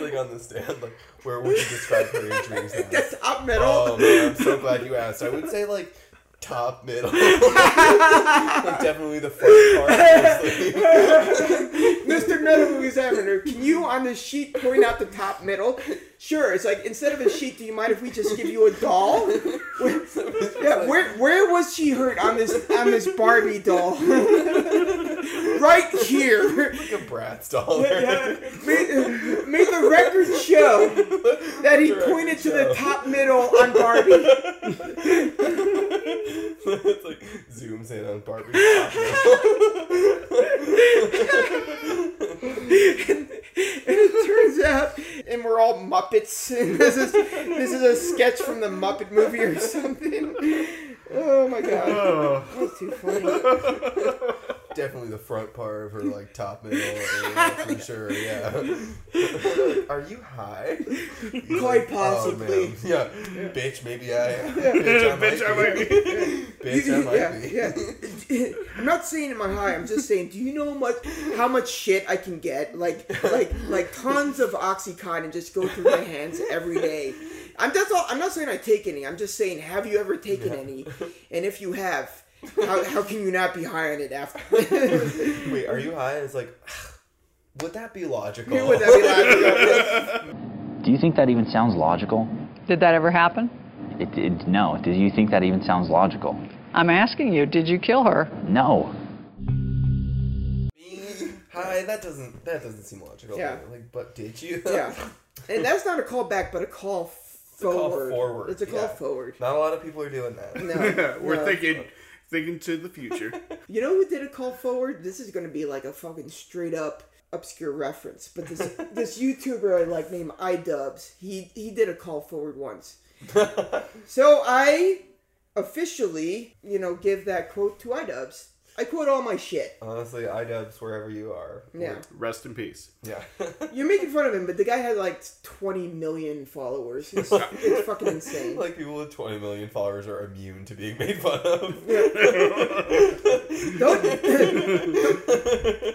like on the stand, like where would you describe her injuries? As? The top middle. Oh man, I'm so glad you asked. I would say like top middle. definitely the front part. Mr. Medical Examiner, can you on this sheet point out the top middle? Sure. It's like instead of a sheet, do you mind if we just give you a doll? Where- yeah. Where where was she hurt on this on this Barbie doll? right here. like a Bratz doll. Yeah. May, may the record show that he The pointed to the top middle on Barbie. it's like zooms in on Barbie. top middle. and it turns out, and we're all Muppets. this is this is a sketch from the Muppet movie or something. Oh my god, Oh. that's too funny. Definitely the front part of her like top middle area for sure. Yeah. Are you high? He's Quite "Oh, possibly. man." yeah. Bitch, maybe I am. Bitch, I might Bitch, I might be. be. Bitch, I might yeah, be. yeah. I'm not saying am I high. I'm just saying, do you know much how much shit I can get? Like, like, like tons of oxycontin just go through my hands every day. I'm that's all. I'm not saying I take any. I'm just saying, have you ever taken any? And if you have, how, how can you not be high on it after? Wait, are you high? It's like, would that be logical? Would that be like, Do you think that even sounds logical? Did that ever happen? It, it, no. Do you think that even sounds logical? I'm asking you, did you kill her? No. Me high? That doesn't that doesn't seem logical. Yeah. Like, but did you? yeah, and that's not a call back, but a call forward. forward, It's a call yeah. forward. Not a lot of people are doing that. No, We're no. thinking thinking to the future. You know who did a call forward? This is gonna be like a fucking straight up obscure reference, but this this YouTuber I like named iDubbbz, he he did a call forward once. so I officially, you know, give that quote to iDubbbz. I quote all my shit. Honestly, iDubbbz wherever you are. Yeah. Rest in peace. Yeah. You're making fun of him, but the guy had like 20 million followers. It's, it's fucking insane. like people with 20 million followers are immune to being made fun of. Yeah. Don't,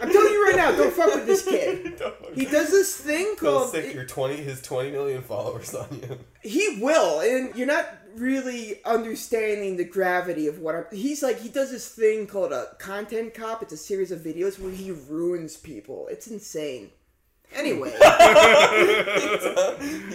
I'm telling you right now, don't fuck with this kid. Don't. He does this thing He'll called. stick your 20 his 20 million followers on you. He will, and you're not really understanding the gravity of what I'm. He's like, he does this thing called a content cop. It's a series of videos where he ruins people. It's insane. Anyway, he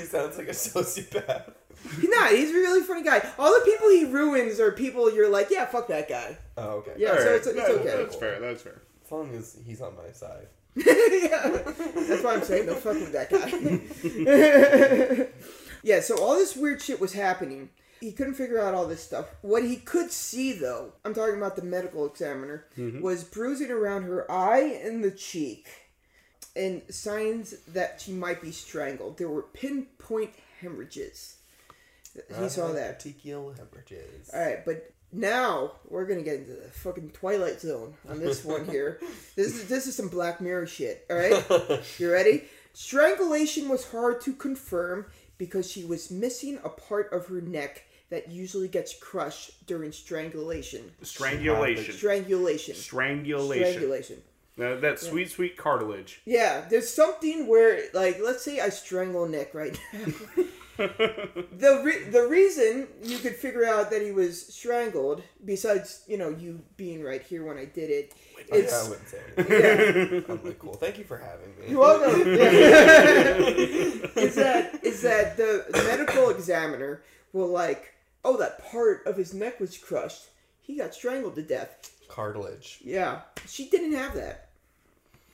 sounds like a sociopath. he's not. He's a really funny guy. All the people he ruins are people you're like, yeah, fuck that guy. Oh, okay. Yeah, so Alright, it's, it's that- okay. That's fair. That's fair. As long as he's on my side. yeah, that's why I'm saying don't fuck with that guy. yeah, so all this weird shit was happening. He couldn't figure out all this stuff. What he could see, though, I'm talking about the medical examiner, mm-hmm. was bruising around her eye and the cheek, and signs that she might be strangled. There were pinpoint hemorrhages. He saw uh-huh. that. Petechial hemorrhages. All right, but now we're gonna get into the fucking Twilight Zone on this one here. this is this is some Black Mirror shit. All right, you ready? Strangulation was hard to confirm because she was missing a part of her neck that usually gets crushed during strangulation. Strangulation. Strangulation. Strangulation. Strangulation. That, that sweet, sweet cartilage. Yeah, there's something where, like, let's say I strangle Nick right now. the re- the reason you could figure out that he was strangled, besides you know you being right here when I did it, I, I wouldn't say anything. I'm like, cool. Thank you for having me. you're welcome. Yeah. is that is that the medical examiner will like, oh, that part of his neck was crushed. He got strangled to death. Cartilage. Yeah, she didn't have that.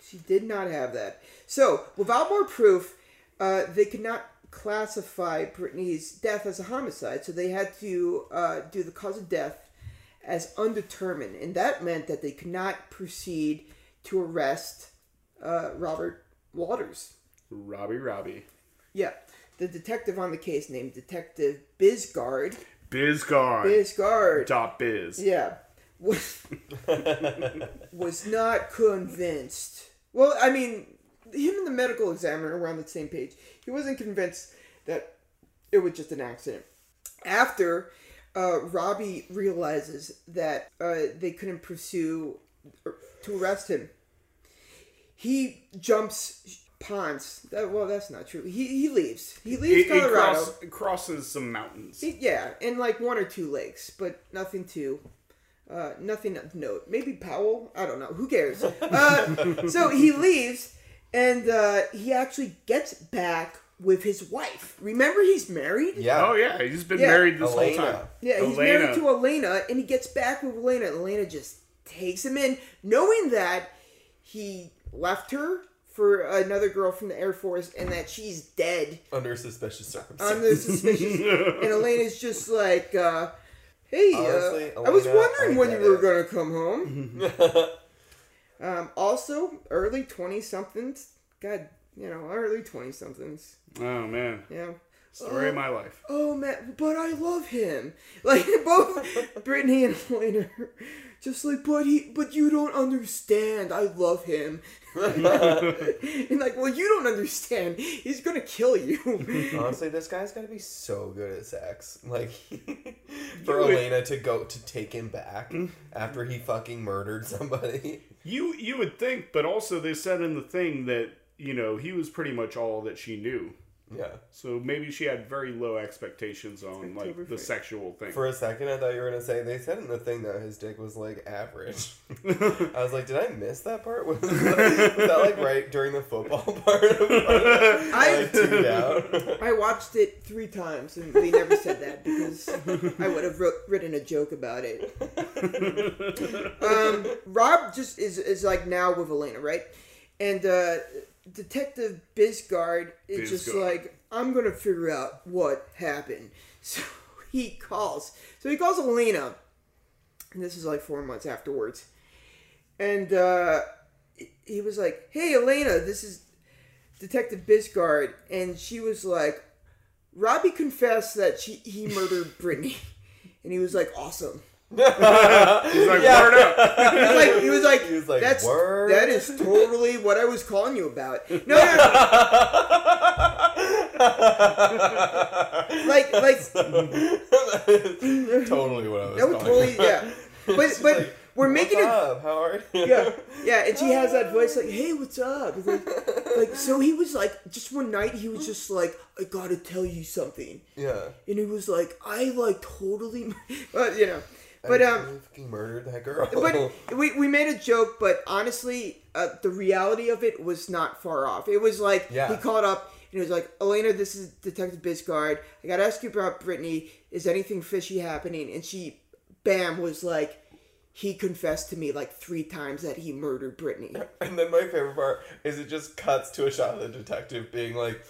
She did not have that. So, without more proof, uh, they could not classify Brittany's death as a homicide. So they had to uh, do the cause of death as undetermined, and that meant that they could not proceed to arrest uh, Robert Waters. Robbie, Robbie. Yeah, the detective on the case named Detective Bizgard. Bizgard. Bizgard. Dot biz. Yeah. Was, was not convinced. Well, I mean, him and the medical examiner were on the same page. He wasn't convinced that it was just an accident. After uh, Robbie realizes that uh, they couldn't pursue to arrest him, he jumps ponds. That, well, that's not true. He, he leaves. He leaves it Colorado. cross, it crosses some mountains. He- Yeah, and like one or two lakes, but nothing too, uh, nothing of note. Maybe Powell. I don't know. Who cares? Uh, so he leaves, and uh, he actually gets back with his wife. Remember, he's married. Yeah. Oh yeah, he's been Yeah. married this Elena. whole time. Yeah, he's Elena. married to Elena, and he gets back with Elena. and Elena just takes him in, knowing that he left her for another girl from the Air Force, and that she's dead. Under suspicious circumstances. under suspicious. and Elena's just like, uh, hey, Honestly, uh, I was wondering I when you were going to come home. um, also, early 20 somethings. God, you know, early 20 somethings. Oh man. Yeah. Story of my life. oh man, but I love him. Like both Brittany and Elena, are just like, but he, but you don't understand. I love him. and like, well, you don't understand. He's gonna kill you. Honestly, this guy's gotta be so good at sex. Like, for would- Elena to go to take him back after he fucking murdered somebody. You you would think, but also they said in the thing that you know he was pretty much all that she knew. Yeah. So maybe she had very low expectations on like October the fifth. sexual thing. For a second, I thought you were gonna say they said in the thing that his dick was like average. I was like, did I miss that part? Was, was that like right during the football part? Of it? I like, tuned out. I watched it three times, and they never said that because I would have wrote, written a joke about it. um, Rob just is is like now with Elena, right? And uh, Detective Bisgard is just like, I'm gonna figure out what happened. So he calls. So he calls Elena, and this is like four months afterwards. And uh, he was like, "Hey, Elena, this is Detective Bisgard," and she was like, "Robbie confessed that she he murdered Brittany," and he was like, "Awesome." He's like, word up. He was like, he was like, He was like, "That's "Word." that is totally what I was calling you about." No, no, no. like, like totally what I was. that calling totally, it. yeah. But but like, we're What's making it. up? How are you? Yeah, yeah, and she has that voice like, "Hey, what's up?" It's Like, like, so he was like, just one night, he was just like, "I gotta tell you something," Yeah. and he was like, "I like totally," but you know, but I um, totally fucking murdered that girl. but we, we made a joke, but honestly, uh, the reality of it was not far off. It was like Yeah. he called up and he was like, "Elena, this is Detective Biscard. I gotta ask you about Brittany. Is anything fishy happening?" And she, bam, was like, "He confessed to me like three times that he murdered Brittany." And then my favorite part is it just cuts to a shot of the detective being like,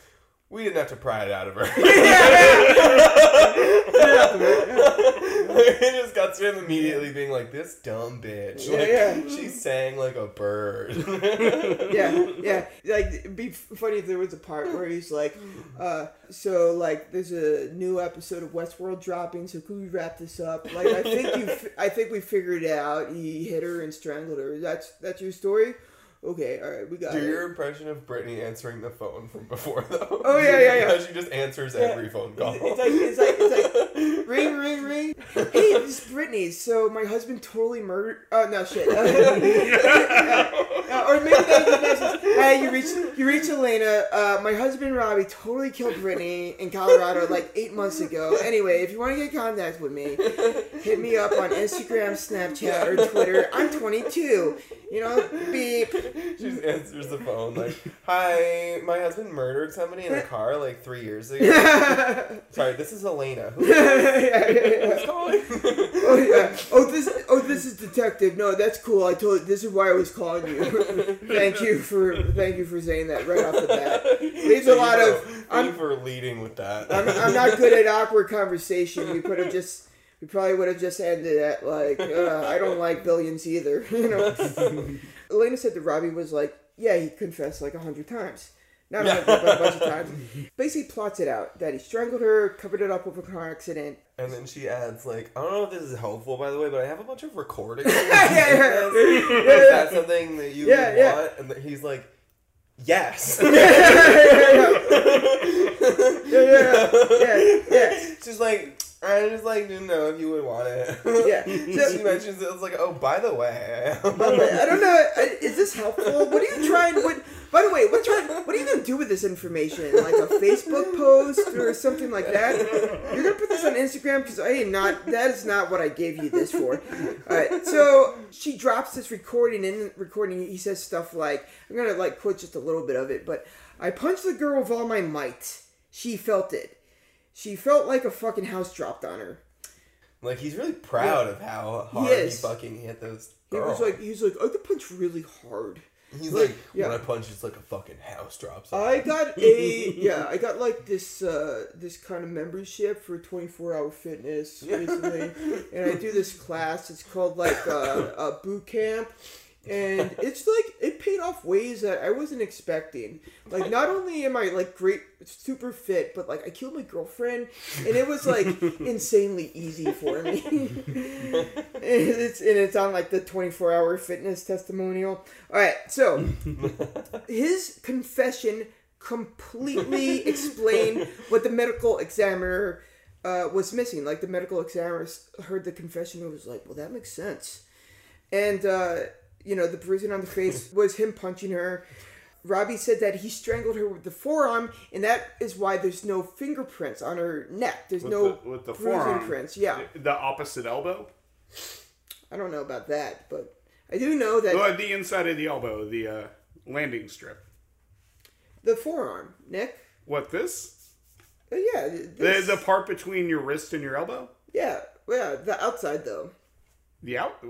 "We didn't have to pry it out of her." it just cuts to him immediately being like, "This dumb bitch." Yeah, Like, yeah. She sang like a bird. yeah, yeah. Like it'd be funny if there was a part where he's like, uh, so like there's a new episode of Westworld dropping, so could we wrap this up? Like I think you, I think we figured it out. He hit her and strangled her. That's that's your story. Okay, all right, we got Do it. your impression of Brittany answering the phone from before, though. Oh, yeah, yeah, yeah. How she just answers every phone call. It's like it's like it's like ring ring ring. Hey, this is Brittany. So my husband totally murdered. Oh no, shit. Or maybe that's, that's just, hey, you reach you reach Elena. Uh, my husband Robbie totally killed Brittany in Colorado like eight months ago. Anyway, if you want to get in contact with me, hit me up on Instagram, Snapchat, or Twitter. I'm 22. You know, beep. She just answers the phone like, "Hi, my husband murdered somebody in a car like three years ago." Sorry, this is Elena. Who is calling? Oh yeah. Oh this. Oh this is detective. No, that's cool. I told. This is why I was calling you. thank you for. Thank you for saying that right off the bat. Leaves a lot of. I'm, you for leading with that. I'm, I'm not good at awkward conversation. We could have just. We probably would have just ended at like. Uh, I don't like billions either. You know. Elena said that Robbie was like, yeah, he confessed like a hundred times. Not a hundred, but a bunch of times. Basically, plots it out that he strangled her, covered it up with a car accident. And then she adds like, I don't know if this is helpful by the way, but I have a bunch of recordings. yeah, yeah. Is that something that you Yeah, would yeah. want? And he's like, yes. Yeah, yeah, yeah, yeah. She's like, I just like didn't know if you would want it. Yeah. she mentions it. It's like, oh, by the way. By the way, I don't know. Is this helpful? What are you trying? To what? By the way, what? What are you gonna do with this information? Like a Facebook post or something like that? You're gonna put this on Instagram because I not. That is not what I gave you this for. All right. So she drops this recording. In the recording, he says stuff like, "I'm gonna like quote just a little bit of it, but I punched the girl with all my might. She felt it. She felt like a fucking house dropped on her." like he's really proud of how hard he, is. fucking hit those. He was like, he was like, I could punch really hard. He's like, like, yeah. when I punch, it's like a fucking house drops. I got a yeah, I got like this uh this kind of membership for 24 hour fitness recently. and I do this class. It's called like uh, a boot camp and it's like it paid off ways that I wasn't expecting. Like, not only am I like great, super fit, but like I killed my girlfriend, and it was like insanely easy for me. and it's and it's on like the twenty four hour fitness testimonial. All right, so his confession completely explained what the medical examiner uh, was missing. Like the medical examiner heard the confession and was like, "Well, that makes sense." And uh, you know, the bruising on the face was him punching her. Robbie said that he strangled her with the forearm, and that is why there's no fingerprints on her neck. There's With no the, with the forearm. prints. Yeah, The opposite elbow? I don't know about that, but I do know that Oh, the inside of the elbow, the uh, landing strip. the forearm, Nick. What, this? Uh, yeah, The, the part between your wrist and your elbow? yeah, yeah, the outside though. The out.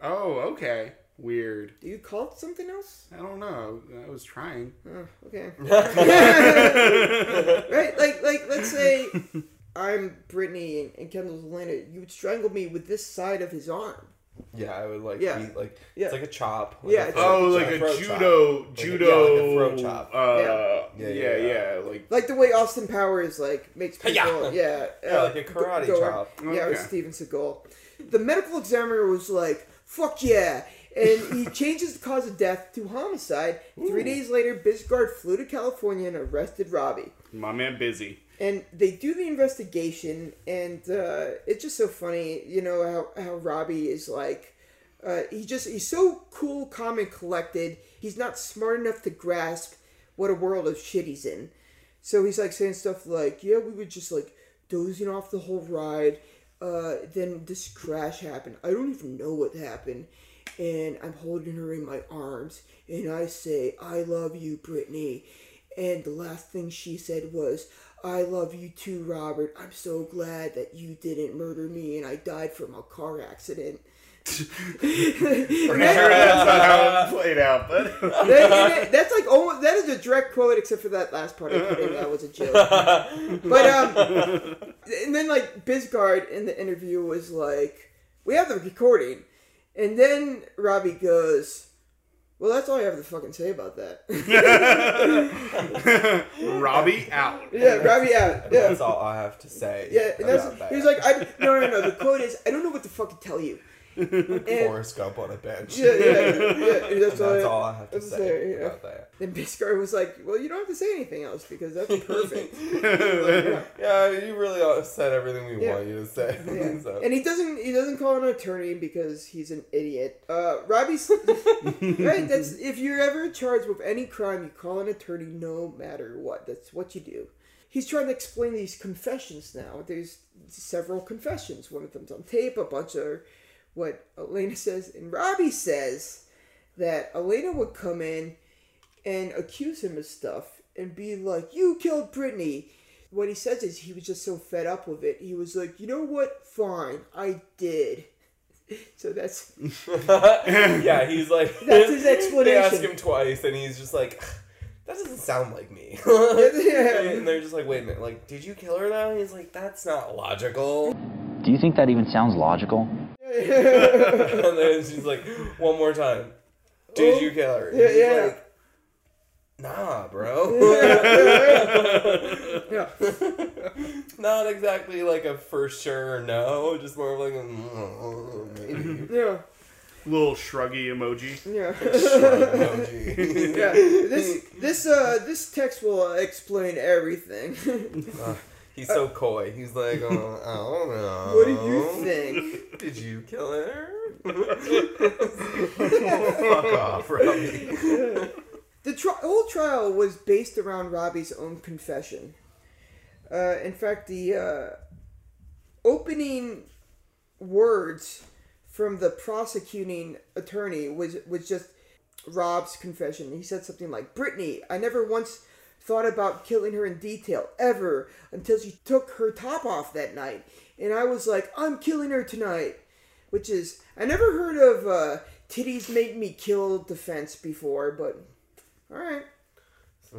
Oh, okay. Weird. Do you call it something else? I don't know. I was trying. Oh, okay. right, like, like, let's say I'm Brittany and, and Kendall's Elena. You would strangle me with this side of his arm. Yeah, I would like Yeah. be like Yeah. it's like a chop. Like Yeah, a it's- Oh, like a throat chop. judo, Like a- judo, yeah, like a throat chop. Uh, Yeah. yeah, Yeah, yeah, yeah. yeah, Like Like the way Austin Powers like makes people, Hi-ya! yeah, Yeah, uh, like a karate go- chop. Yeah, Okay. with Steven Seagal. The medical examiner was like, "Fuck yeah!" And he changes the cause of death to homicide. Three days later, Bisgard flew to California and arrested Robbie. my man, busy. and they do the investigation and uh, it's just so funny you know how, how robbie is like uh, he just he's so cool calm and collected he's not smart enough to grasp what a world of shit he's in so he's like saying stuff like yeah we were just like dozing off the whole ride uh, then this crash happened i don't even know what happened and i'm holding her in my arms and i say i love you brittany and the last thing she said was, I love you too, Robert. I'm so glad that you didn't murder me and I died from a car accident. Sure that's not how it played out, but That- that- that's like almost that is a direct quote, except for that last part. I put in, that was a joke. But um, and then like Bisgard in the interview was like, "We have the recording," and then Robbie goes, "Well, that's all I have to fucking say about that." Robbie out. yeah, Robbie out. Yeah. That's all I have to say. Yeah, and that's, that. he was like, I, no, no, no. The quote is, I don't know what to fucking tell you. And, Forrest Gump on a bench. yeah, yeah, yeah. and That's, That's all, all I have to say yeah. about that. Then Biscard was like, well, you don't have to say anything else because that's perfect. Yeah, you really said everything we Yeah. want you to say. Yeah. so. And he doesn't he doesn't call an attorney because he's an idiot. Uh, Robbie's right. That's if you're ever charged with any crime, you call an attorney no matter what. That's what you do. He's trying to explain these confessions now. There's several confessions. One of them's on tape. A bunch are what Elena says, and Robbie says that Elena would come in and accuse him of stuff and be like, "You killed Brittany." What he says is he was just so fed up with it. He was like, "You know what? Fine, I did." So that's yeah, he's like That's his explanation. They explanation. ask him twice, and he's just like, "That doesn't sound like me." yeah. and they're just like, "Wait a minute, like, did you kill her though?" He's like, "That's not logical." Do you think that even sounds logical? and then she's like, "One more time, did Oh, you kill her?" yeah, yeah. like, Nah, bro. yeah. Not exactly like a for sure no, just more of like a maybe. Yeah. Little shruggy emoji. Yeah. Shruggy emoji. yeah. This this uh this text will explain everything. He's so coy. He's like, oh, I don't know. what do you think? Did you kill her? Fuck off, Robbie. The tri- whole trial was based around Robbie's own confession. Uh, in fact, the uh, opening words from the prosecuting attorney was was just Rob's confession. He said something like, "Brittany, I never once thought about killing her in detail ever until she took her top off that night, and I was like, I'm killing her tonight." Which is I never heard of uh, titties make me kill defense before, but all right.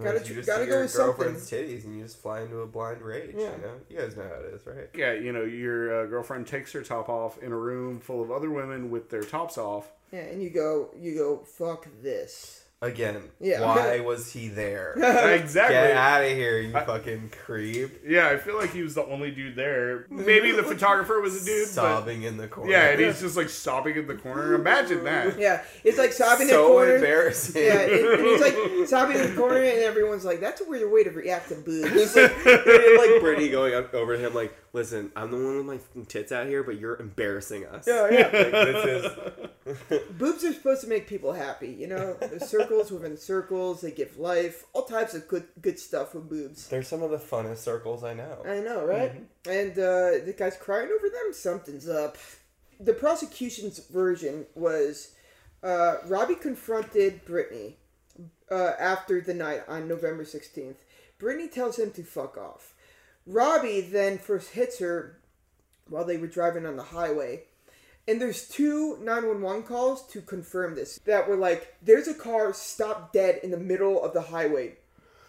Gotta- you just gotta see go your with something. girlfriend's titties and you just fly into a blind rage. Yeah. You know, you guys know how it is, right? Yeah, you know, your uh, girlfriend takes her top off in a room full of other women with their tops off. Yeah, and you go, you go, fuck this. Again, Yeah. why was he there? exactly. Get out of here, you fucking creep! Yeah, I feel like he was the only dude there. Maybe the photographer was a dude, but Sobbing in the corner. yeah, and he's just like sobbing in the corner. Imagine that. Yeah, it's like sobbing in the so corner. embarrassing. Yeah, it, and he's like sobbing in the corner, and everyone's like, "That's a weird way to react to boobs." It's like, and, like Brittany going up over to him like, "Listen, I'm the one with my tits out here, but you're embarrassing us." Yeah, yeah. Like, this is boobs are supposed to make people happy, you know. There's circles within circles. They give life, all types of good good stuff with boobs. they're some of the funnest circles I know. I know, right? And uh, the guy's crying over them. Something's up. The prosecution's version was uh, Robbie confronted Brittany uh, after the night on November 16th. Brittany tells him to fuck off. Robbie then first hits her while they were driving on the highway. And there's two 911 calls to confirm this that were like, there's a car stopped dead in the middle of the highway.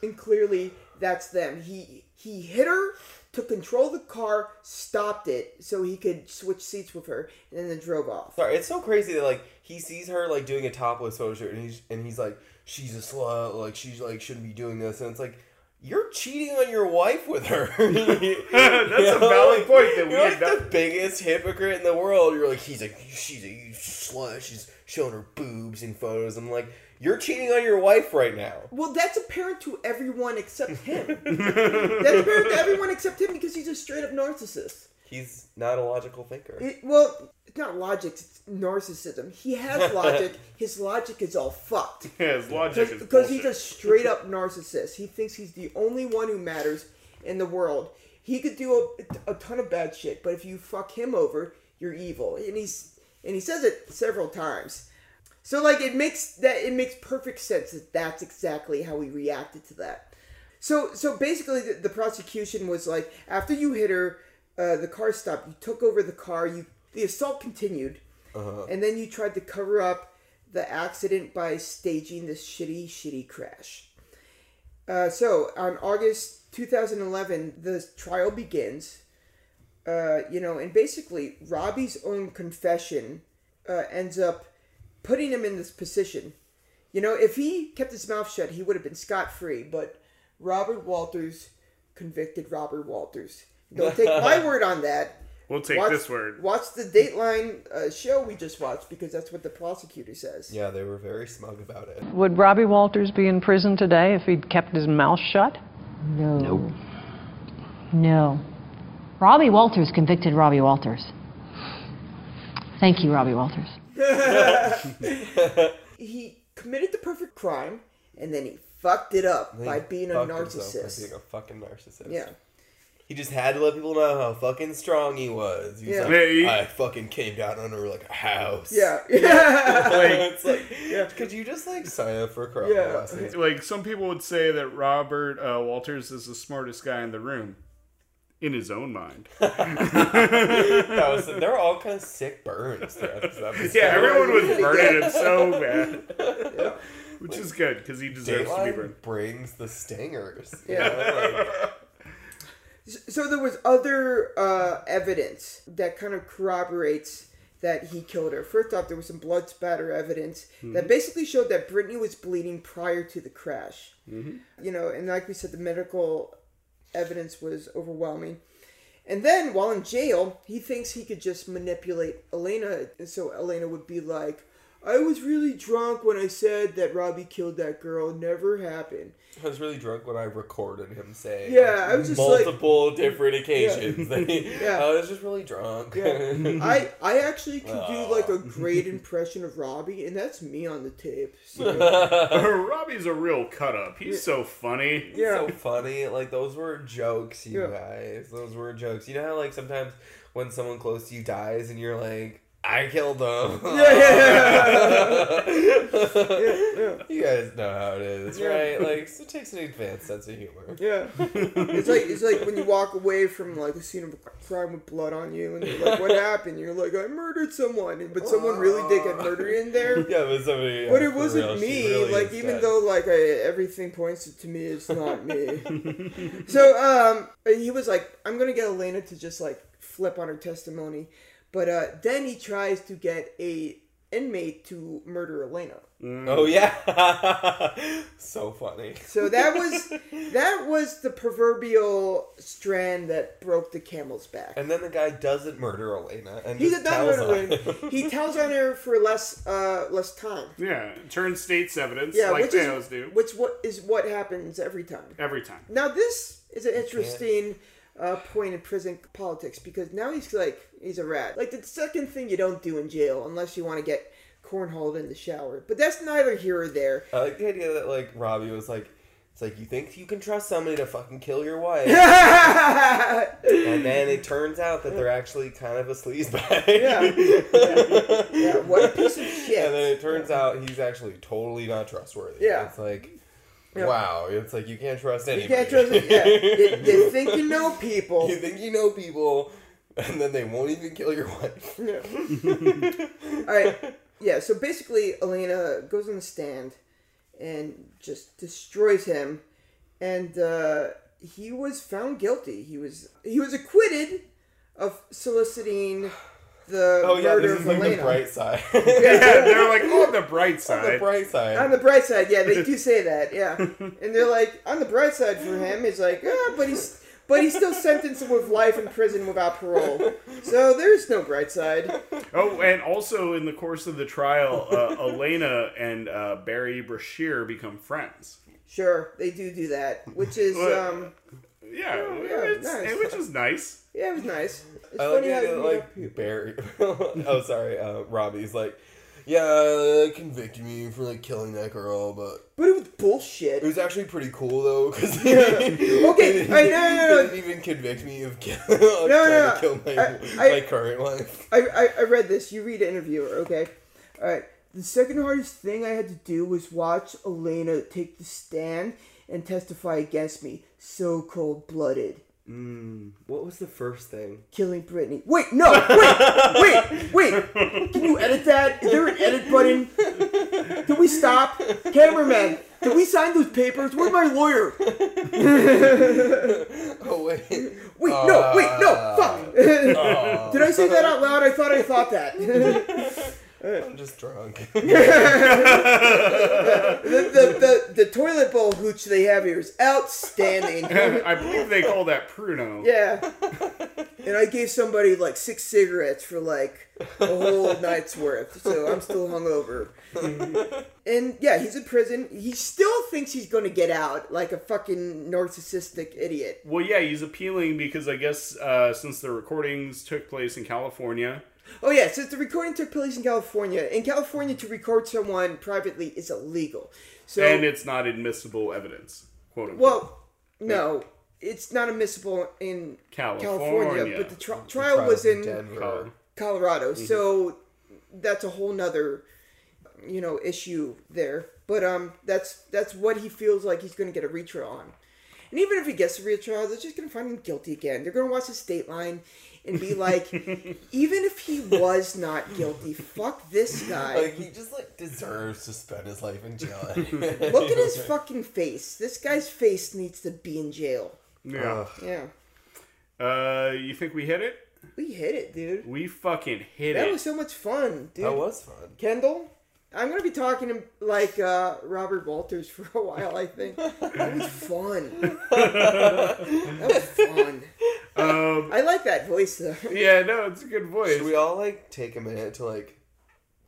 And clearly that's them. He he hit her, took control of the car, stopped it so he could switch seats with her, and then drove off. Sorry, it's so crazy that like he sees her like doing a topless photo shoot, and he's and he's like, she's a slut, like she's like shouldn't be doing this, and it's like. You're cheating on your wife with her. That's a valid point that we You're had like the biggest hypocrite in the world. You're like, he's like, she's a slut. She's showing her boobs in photos. I'm like, you're cheating on your wife right now. Well, that's apparent to everyone except him. that's apparent to everyone except him because he's a straight up narcissist. He's not a logical thinker. It, well, it's not logic, it's narcissism. He has logic. His logic is all fucked. Yeah, his logic is Because he's a straight up narcissist. He thinks he's the only one who matters in the world. He could do a, a ton of bad shit, but if you fuck him over, you're evil. And he's and he says it several times. So like it makes that it makes perfect sense that that's exactly how he reacted to that. So so basically the, the prosecution was like after you hit her, uh, the car stopped. You took over the car. You the assault continued, and then you tried to cover up the accident by staging this shitty shitty crash. Uh, so on August 2011, the trial begins. Uh, you know, and basically Robbie's own confession uh, ends up putting him in this position. You know, if he kept his mouth shut, he would have been scot free. But Robert Walters convicted Robert Walters. Don't take my word on that. We'll take Watch- this word. Watch the Dateline uh, show we just watched because that's what the prosecutor says. Yeah, they were very smug about it. Would Robbie Walters be in prison today if he'd kept his mouth shut? No. No. Robbie Walters convicted Robbie Walters. Thank you, Robbie Walters. He committed the perfect crime and then he fucked it up by being a fucked by narcissist. being a fucking narcissist. Yeah. He just had to let people know how fucking strong he was. He's Yeah. like, Yeah, he- I fucking came down under like a house. Yeah. it's like, yeah. could you just like sign up for a crime Yeah. lawsuit? Like some people would say that Robert uh, Walters is the smartest guy in the room, in his own mind. That was, they were all kind of sick burns throughout. Yeah, everyone was burning him so bad, which is good because he deserves to be burned. brings the stingers. Yeah. know, like- So there was other uh, evidence that kind of corroborates that he killed her. First off, there was some blood spatter evidence that basically showed that Brittany was bleeding prior to the crash. You know, and like we said, the medical evidence was overwhelming. And then while in jail, he thinks he could just manipulate Elena, and so Elena would be like, "I was really drunk when I said that Robbie killed that girl. Never happened." I was really drunk when I recorded him saying Yeah, I was just like- multiple different occasions. that he- Yeah. I was just really drunk. Yeah, I I actually could do like a great impression of Robbie, and that's me on the tape. So, Robbie's a real cut up. He's so funny. yeah, so funny. Like those were jokes, you Yeah. guys. Those were jokes. You know how like sometimes when someone close to you dies and you're like, I killed them. Yeah, You guys know how it is, right? Like, so it takes an advanced sense of humor. Yeah, it's like it's like when you walk away from like a scene of a crime with blood on you, and you're like, "What happened?" You're like, "I murdered someone," but someone really did get murdered in there. Yeah, but somebody. But it wasn't real, me. really like even dead. though like I, everything points to me, it's not me. so um, he was like, "I'm gonna get Elena to just like flip on her testimony," but uh, then he tries to get a inmate to murder Elena. Oh yeah, so funny. So that was that was the proverbial strand that broke the camel's back. And then the guy doesn't murder Elena, and He just did not tells murder on- Elena. He tells on her for less uh, less time. Yeah, turn state's evidence Yeah, like which Thanos is do which what is what happens every time. every time. Now this is an interesting uh, point in prison politics because now he's like he's a rat. Like the second thing you don't do in jail unless you want to get cornholed in the shower. But that's neither here or there. I like the idea that like Robbie was like, it's like you think you can trust somebody to fucking kill your wife, and then it turns out that they're actually kind of a sleazebag. Yeah. yeah, what a piece of shit. And then it turns out he's actually totally not trustworthy. Yeah. It's like, Yeah. wow. It's like you can't trust You anybody. can't trust it. Yeah, you, you think you know people. you think you know people, and then they won't even kill your wife. All right. Yeah. So basically, Elena goes on the stand and just destroys him, and uh, he was found guilty. He was he was acquitted of soliciting the Oh yeah, murder this is like Elena. the bright side. Yeah, they're like on the bright On side. the bright side. On the bright side, yeah, they do say that, yeah. And they're like, on the bright side for him, He's like, yeah, but he's but he's still sentenced with life in prison without parole. So there's no bright side. Oh, and also in the course of the trial, uh, Elena and uh, Barry Brasher become friends. Sure, they do do that, which is What? um, Yeah, yeah, it's, nice. which is nice. yeah, it was nice. It's I like funny the how you that, meet up like. Barry. oh, sorry, uh, Robbie's like, yeah, uh, convicted me for like killing that girl, but But it was bullshit. it was actually pretty cool though because Okay, I no, no, no. didn't even convict me of, kill- of no, trying to no. kill my I- I- current wife. I, I, I read this. You read an interviewer, okay? All right. The second hardest thing I had to do was watch Elena take the stand and testify against me. So cold blooded. Mm, what was the first thing? Killing Brittany. Wait, no, wait, wait, wait. Can you edit that? Is there an edit button? Can we stop? Cameraman, can we sign those papers? Where's my lawyer? Oh wait, Wait, no, wait, no, fuck. Uh, Did I say that uh. out loud? I thought I thought that. I'm just drunk. the, the, the, the toilet bowl hooch they have here is outstanding. I believe they call that Pruno. yeah. And I gave somebody like six cigarettes for like a whole night's worth, so I'm still hungover. and yeah, he's in prison. He still thinks he's going to get out like a fucking narcissistic idiot. Well, yeah, he's appealing because I guess uh, since the recordings took place in California, Oh yeah, since the recording took place in California, in California to record someone privately is illegal. So and it's not admissible evidence, quote unquote. Well, no, it's not admissible in California. but the tri- trial was in Denver. Colorado, so that's a whole nother, you know, issue there. But um, that's that's what he feels like he's going to get a retrial on, and even if he gets a retrial, they're just going to find him guilty again. They're going to watch the state line and be like, even if he was not guilty, fuck this guy. Like he just like deserves to spend his life in jail. Look at his fucking face. This guy's face needs to be in jail. yeah. Yeah, Uh, you think we hit it? we hit it, dude. We fucking hit That it. That was so much fun, dude. That was fun. Kendall, I'm gonna be talking to like uh, Robert Walters for a while. I think that was fun. that was fun. Um, I like that voice though. yeah, no, it's a good voice. Should we all like take a minute to like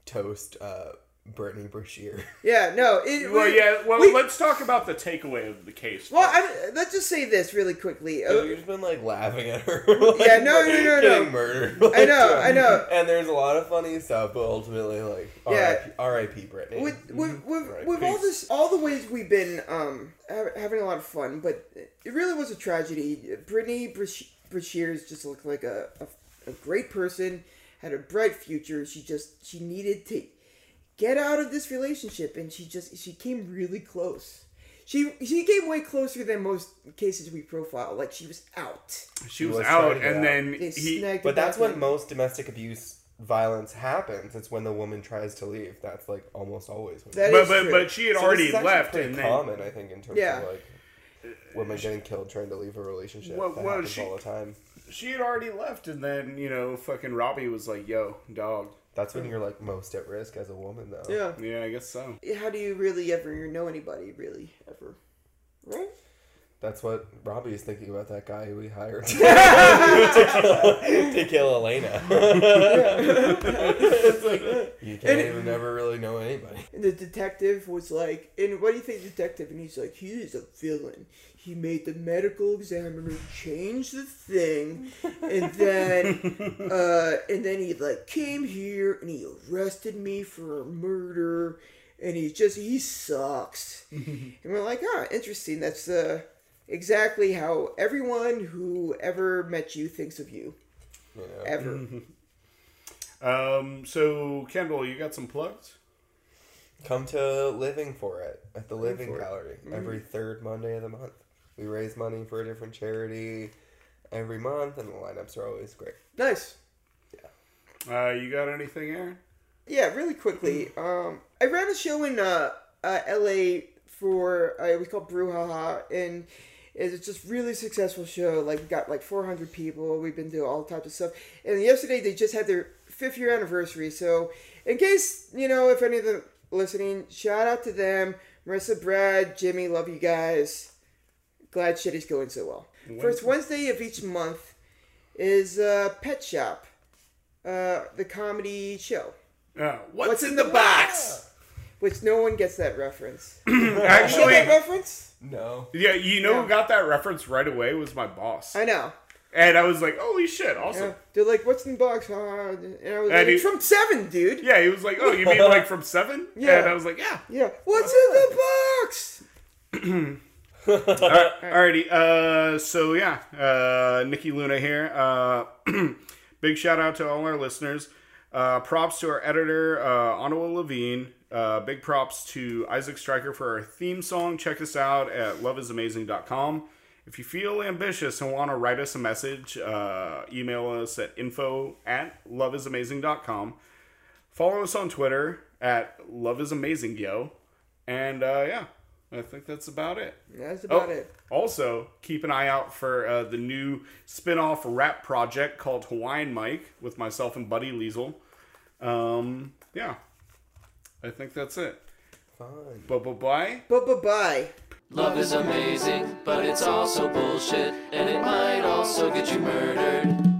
toast uh Brittany Brasher? Yeah, no. It, Well, we- yeah. Well, we- let's talk about the takeaway of the case. Well. I, let's just say this really quickly. So Uh, You've just been like laughing at her. Yeah, like, no, no, no, getting no. murdered. I know, I know. And there's a lot of funny stuff, but ultimately, like, Yeah. R.I.P. Brittany. with with with, Right, with all peace. this, all the ways we've been um having a lot of fun, but it really was a tragedy. Brittany Brash- Brashers just looked like a, a, a great person, had a bright future. She just she needed to get out of this relationship, and she just she came really close. She she came way closer than most cases we profile. Like she was out. She was was out, trying to get and out. then They he. But that's when in. most domestic abuse violence happens. It's when the woman tries to leave. That's like almost always. When That But but true. but she had So already left, pretty and then common, I think, in terms Yeah. of like women getting killed trying to leave a relationship. Well- that well, happens she- all the time. she had already left, and then you know, fucking Robbie was like, "Yo, dog." That's when you're like most at risk as a woman, though. Yeah. Yeah, I guess so. How do you really ever know anybody really ever? Right? That's what Robbie is thinking about that guy who he hired to, kill, to kill Elena. you can't even never really know anybody. And the detective was like, and what do you think, detective? And he's like, he is a villain. He made the medical examiner change the thing, and then, uh, and then he like came here and he arrested me for a murder, and he just he sucks. and we're like, ah, interesting. That's uh, exactly how everyone who ever met you thinks of you, You know? ever. Um, so Kendall, you got some plugs? Come to Living for It at the Living Living for It. Gallery every third Monday of the month. We raise money for a different charity every month, and the lineups are always great. Nice. Uh, you got anything, Aaron? Yeah, really quickly. Um, I ran a show in uh, uh L.A. for uh, it was called Brouhaha, and it's just really successful show. Like we got like 400 people. We've been doing all types of stuff. And yesterday they just had their fifth year anniversary. So in case you know if any of them listening, shout out to them. Marissa, Brad, Jimmy, love you guys. Glad shit is going so well. First Wednesday of each month is uh, Pet Shop, uh, the comedy show. Uh, what's, in, the, box? Which no one gets that reference. Actually, Get that reference? No. yeah, you know Yeah. who got that reference right away was my boss, I know. and I was like, "Holy shit, awesome!" Yeah. They're like, "What's in the box?" huh?" And I was And like, he- "From Seven, dude." Yeah, he was like, "Oh, you mean like from Seven? Yeah. and I was like, "Yeah." Yeah. What's in the box? Alright- Alrighty, uh, so yeah, uh, Nikki Luna here. Uh, big shout out to all our listeners. Uh, props to our editor, uh, Ottawa Levine. Uh, big props to Isaac Stryker for our theme song. Check us out at loveisamazing.com. If you feel ambitious and want to write us a message, uh, email us at info at loveisamazing.com. Follow us on Twitter at loveisamazingyo. And uh, yeah, I think that's about it. That's about Oh, it. Also, keep an eye out for uh, the new spin off rap project called Hawaiian Mike with myself and Buddy Liesel. Um, yeah, I think that's it. Fine. Bye bye bye. But bye bye. Love is amazing, but it's also bullshit, and it might also get you murdered.